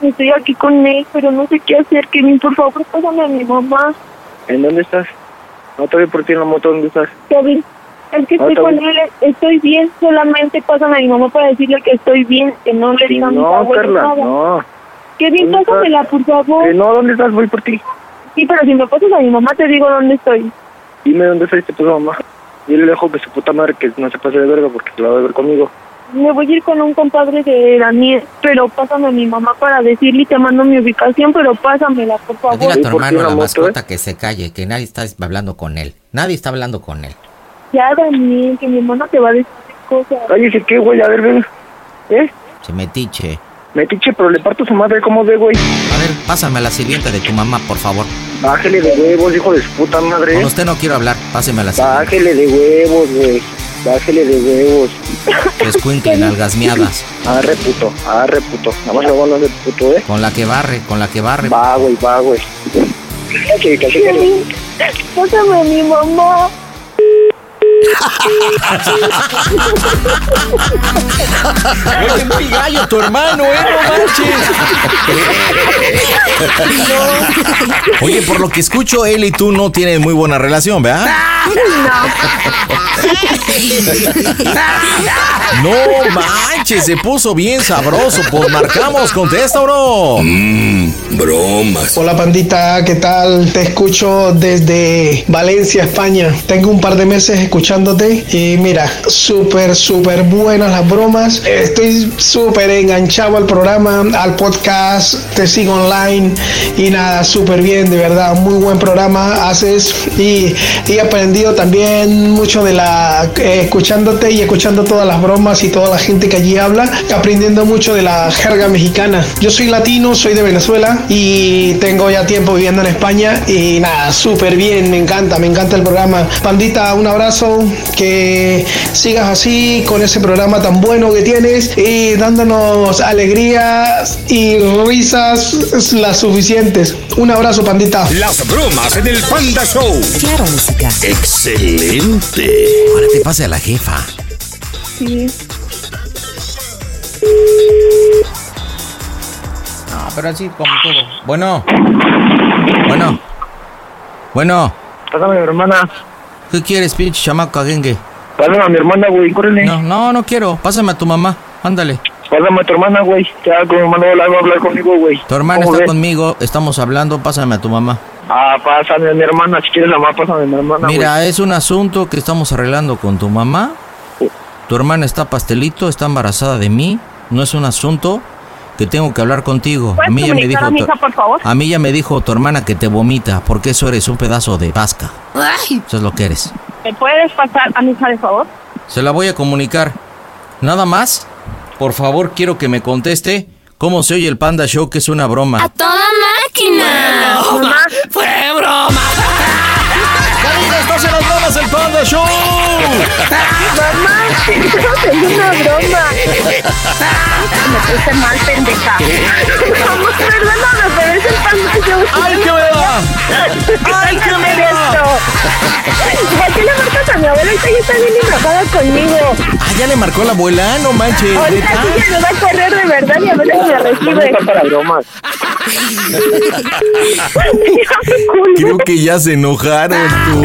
Estoy aquí con él, pero no sé qué hacer. Kevin, por favor, pásame a mi mamá. ¿En dónde estás? No te voy por ti en la moto, ¿dónde estás? Kevin, es que estoy con él. Estoy bien. Solamente pásame a mi mamá para decirle que estoy bien. Que no le digan a mis No, Carla, nada. no. Kevin, ¿Dónde pásamela, por favor. Que no, ¿dónde estás? Voy por ti. Sí, pero si me pasas a mi mamá, te digo dónde estoy. Dime dónde está este puto mamá. Dile lejos que su puta madre que no se pase de verga porque se la va a ver conmigo. Me voy a ir con un compadre de Daniel, pero pásame a mi mamá para decirle y te mando mi ubicación, pero pásamela, por favor. Dile a tu ¿por qué hermano, la mascota, que se calle, que nadie está hablando con él. Nadie está hablando con él. Ya, Daniel, que mi hermana te va a decir cosas. Cállese, ¿qué, güey? A ver, ven. ¿Eh? Se metiche. Metiche, pero le parto su madre, ¿cómo de, güey? A ver, pásame a la sirvienta de tu mamá, por favor. Bájele de huevos, hijo de su puta madre. Con usted no quiero hablar, páseme a la sirvienta. Bájele de huevos, güey. Bájele de huevos. Escuincle, nalgas miadas. Arre, puto. Arre, puto. Nada más le voy a hablar de puto, ¿eh? Con la que barre, con la que barre. Va, güey, va, güey. Pásame a mi mamá. Oye, muy gallo tu hermano, ¿eh? No manches. Oye, por lo que escucho, él y tú no tienen muy buena relación, ¿verdad? No manches, se puso bien sabroso. Pues marcamos, contesta, bro. Mmm, bromas. Hola pandita, ¿qué tal? Te escucho desde Valencia, España. Tengo un par de meses escuchándote. Y mira, súper, súper buenas las bromas. Estoy súper enganchado al programa, al podcast, te sigo online. Y nada, súper bien, de verdad, muy buen programa haces. Y he aprendido también mucho de la, eh, escuchándote y escuchando todas las bromas y toda la gente que allí habla, aprendiendo mucho de la jerga mexicana. Yo soy latino, soy de Venezuela y tengo ya tiempo viviendo en España. Y nada, súper bien, me encanta, me encanta el programa. Pandita, un abrazo, que sigas así con ese programa tan bueno que tienes y dándonos alegrías y risas las suficientes. Un abrazo, pandita. Las bromas en el Panda Show. Claro, música. Excelente. Ahora te pase a la jefa. Sí. No, pero así como todo. Bueno. Bueno. Bueno. Pásame hermana. ¿Qué quieres, pinche chamaco agengue? Pásame a mi hermana, güey, córrele. No, no, no quiero. Pásame a tu mamá. Ándale. Pásame a tu hermana, güey. Ya con mi hermano va a hablar conmigo, güey. Tu hermana ¿Cómo está ves? conmigo. Estamos hablando. Pásame a tu mamá. Ah, pásame a mi hermana. Si quieres la mamá, pásame a mi hermana, Mira, es un asunto que estamos arreglando con tu mamá. Tu hermana está pastelito, está embarazada de mí. No es un asunto que tengo que hablar contigo. A ¿Puedes mí ya me dijo a mi tu- hija, por favor? a mí ya me dijo tu hermana que te vomita, porque eso eres un pedazo de pasca. Eso es lo que eres. ¿Me puedes pasar a mi hija, de favor? Se la voy a comunicar. Nada más, por favor, quiero que me conteste cómo se oye el Panda Show, que es una broma. ¡A toda máquina! ¡Fue broma! ¡Karina, bromas del Panda Show! Mamá, es una broma. Me puse mal, pendeja. Mamá, perdóname, pero es el panda show. ¡Ay, qué me da! ¡Ay, qué me da! ¿Por qué le marcas a mi abuela? Ella está bien enojada conmigo. Ah, ya le marcó la abuela, no manches. Ahorita sí ya me va a correr de verdad y a ver si me recibe. para bromas. Creo que ya se enojaron tú.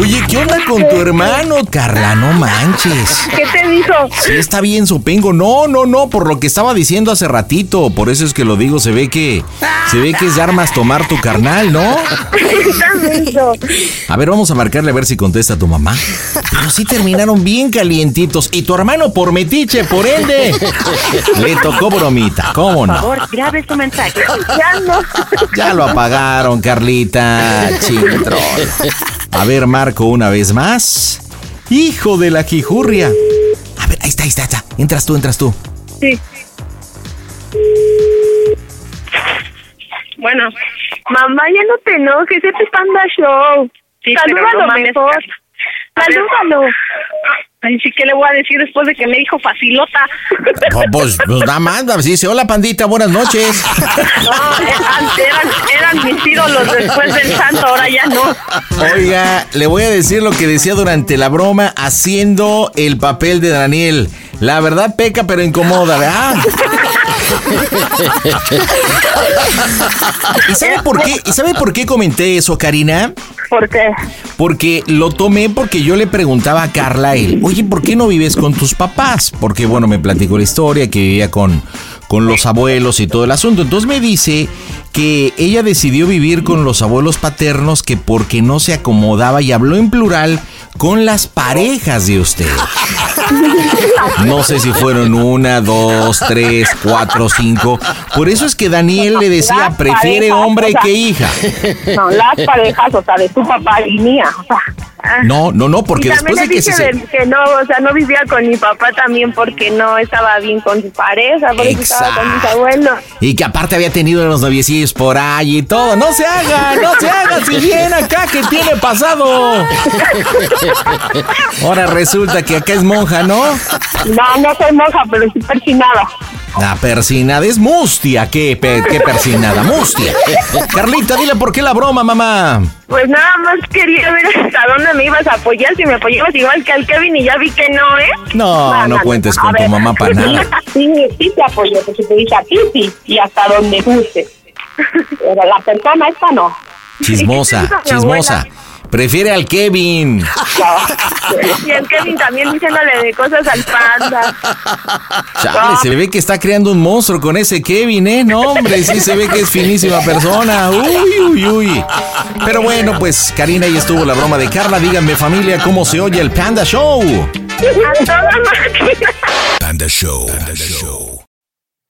Oye, ¿qué onda con tu hermano, Carla? No manches. ¿Qué te dijo? Sí, está bien, Sopengo. No, no, no, por lo que estaba diciendo hace ratito. Por eso es que lo digo, se ve que. Se ve que es de armas tomar tu carnal, ¿no? A ver, vamos a marcarle a ver si contesta tu mamá. Pero sí terminaron bien calientitos. Y tu hermano por metiche, por ende. Le tocó bromita, ¿cómo Por no? favor, grabe su mensaje. Ya no. Ya lo apagaron, Carlita. Chintrón. A ver, Marco, una vez más. Hijo de la quijurria. A ver, ahí está, ahí está, ahí está. Entras tú, entras tú. Sí. Bueno. Mamá, ya no te enojes, este es Panda Show. Sí, Salúdalo no mejor. Salúdalo. Ay, sí, ¿qué le voy a decir después de que me dijo facilota? Pues, pues, pues nada más, dice, hola pandita, buenas noches. No, eran, eran, eran mis ídolos después del santo, ahora ya no. Oiga, le voy a decir lo que decía durante la broma haciendo el papel de Daniel. La verdad peca pero incomoda, ¿verdad? ¿Y sabe por qué? ¿Y sabe por qué comenté eso, Karina? ¿Por qué? Porque lo tomé porque yo le preguntaba a Carla él, oye, ¿por qué no vives con tus papás? Porque, bueno, me platicó la historia, que vivía con, con los abuelos y todo el asunto. Entonces me dice que ella decidió vivir con los abuelos paternos que porque no se acomodaba y habló en plural con las parejas de usted. No sé si fueron una, dos, tres, cuatro, cinco. Por eso es que Daniel le decía, Las prefiere parejas, hombre o sea, que hija. No, las parejas, o sea, de tu papá y mía. O sea, ah. No, no, no, porque y después de le que se... que no, o sea, no vivía con mi papá también porque no estaba bien con su pareja, porque estaba con mis abuelos. Y que aparte había tenido unos noviecillos por ahí y todo. No se haga, no se haga, si bien acá que tiene pasado. Ahora resulta que acá es monja, ¿no? No, no soy monja, pero sí persinada. La persinada es mustia. ¿Qué, pe- qué persinada? Mustia. Carlita, dile por qué la broma, mamá. Pues nada más quería ver hasta dónde me ibas a apoyar, si me apoyabas igual que al Kevin y ya vi que no, ¿eh? No, no cuentes con tu mamá para nada. Sí, sí te apoyo, porque te dije a ti, sí, y hasta donde guste. Pero la persona esta no. Chismosa, chismosa. Prefiere al Kevin. Y el Kevin también diciéndole de cosas al panda. Chale, se ve que está creando un monstruo con ese Kevin, ¿eh? No, hombre, sí se ve que es finísima persona. Uy, uy, uy. Pero bueno, pues, Karina, ahí estuvo la broma de Carla. Díganme, familia, cómo se oye el Panda Show. A toda máquina. Panda Show. Panda Show.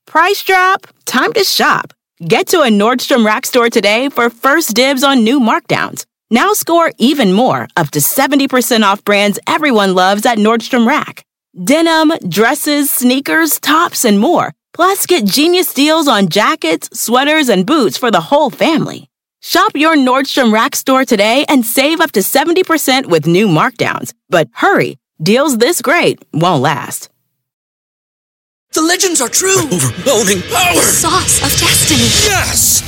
Price drop? Time to shop. Get to a Nordstrom Rack store today for first dibs on new markdowns. Now score even more, up to 70% off brands everyone loves at Nordstrom Rack. Denim, dresses, sneakers, tops, and more. Plus, get genius deals on jackets, sweaters, and boots for the whole family. Shop your Nordstrom Rack store today and save up to 70% with new markdowns. But hurry, deals this great won't last. The legends are true. overwhelming power! Sauce of destiny. Yes!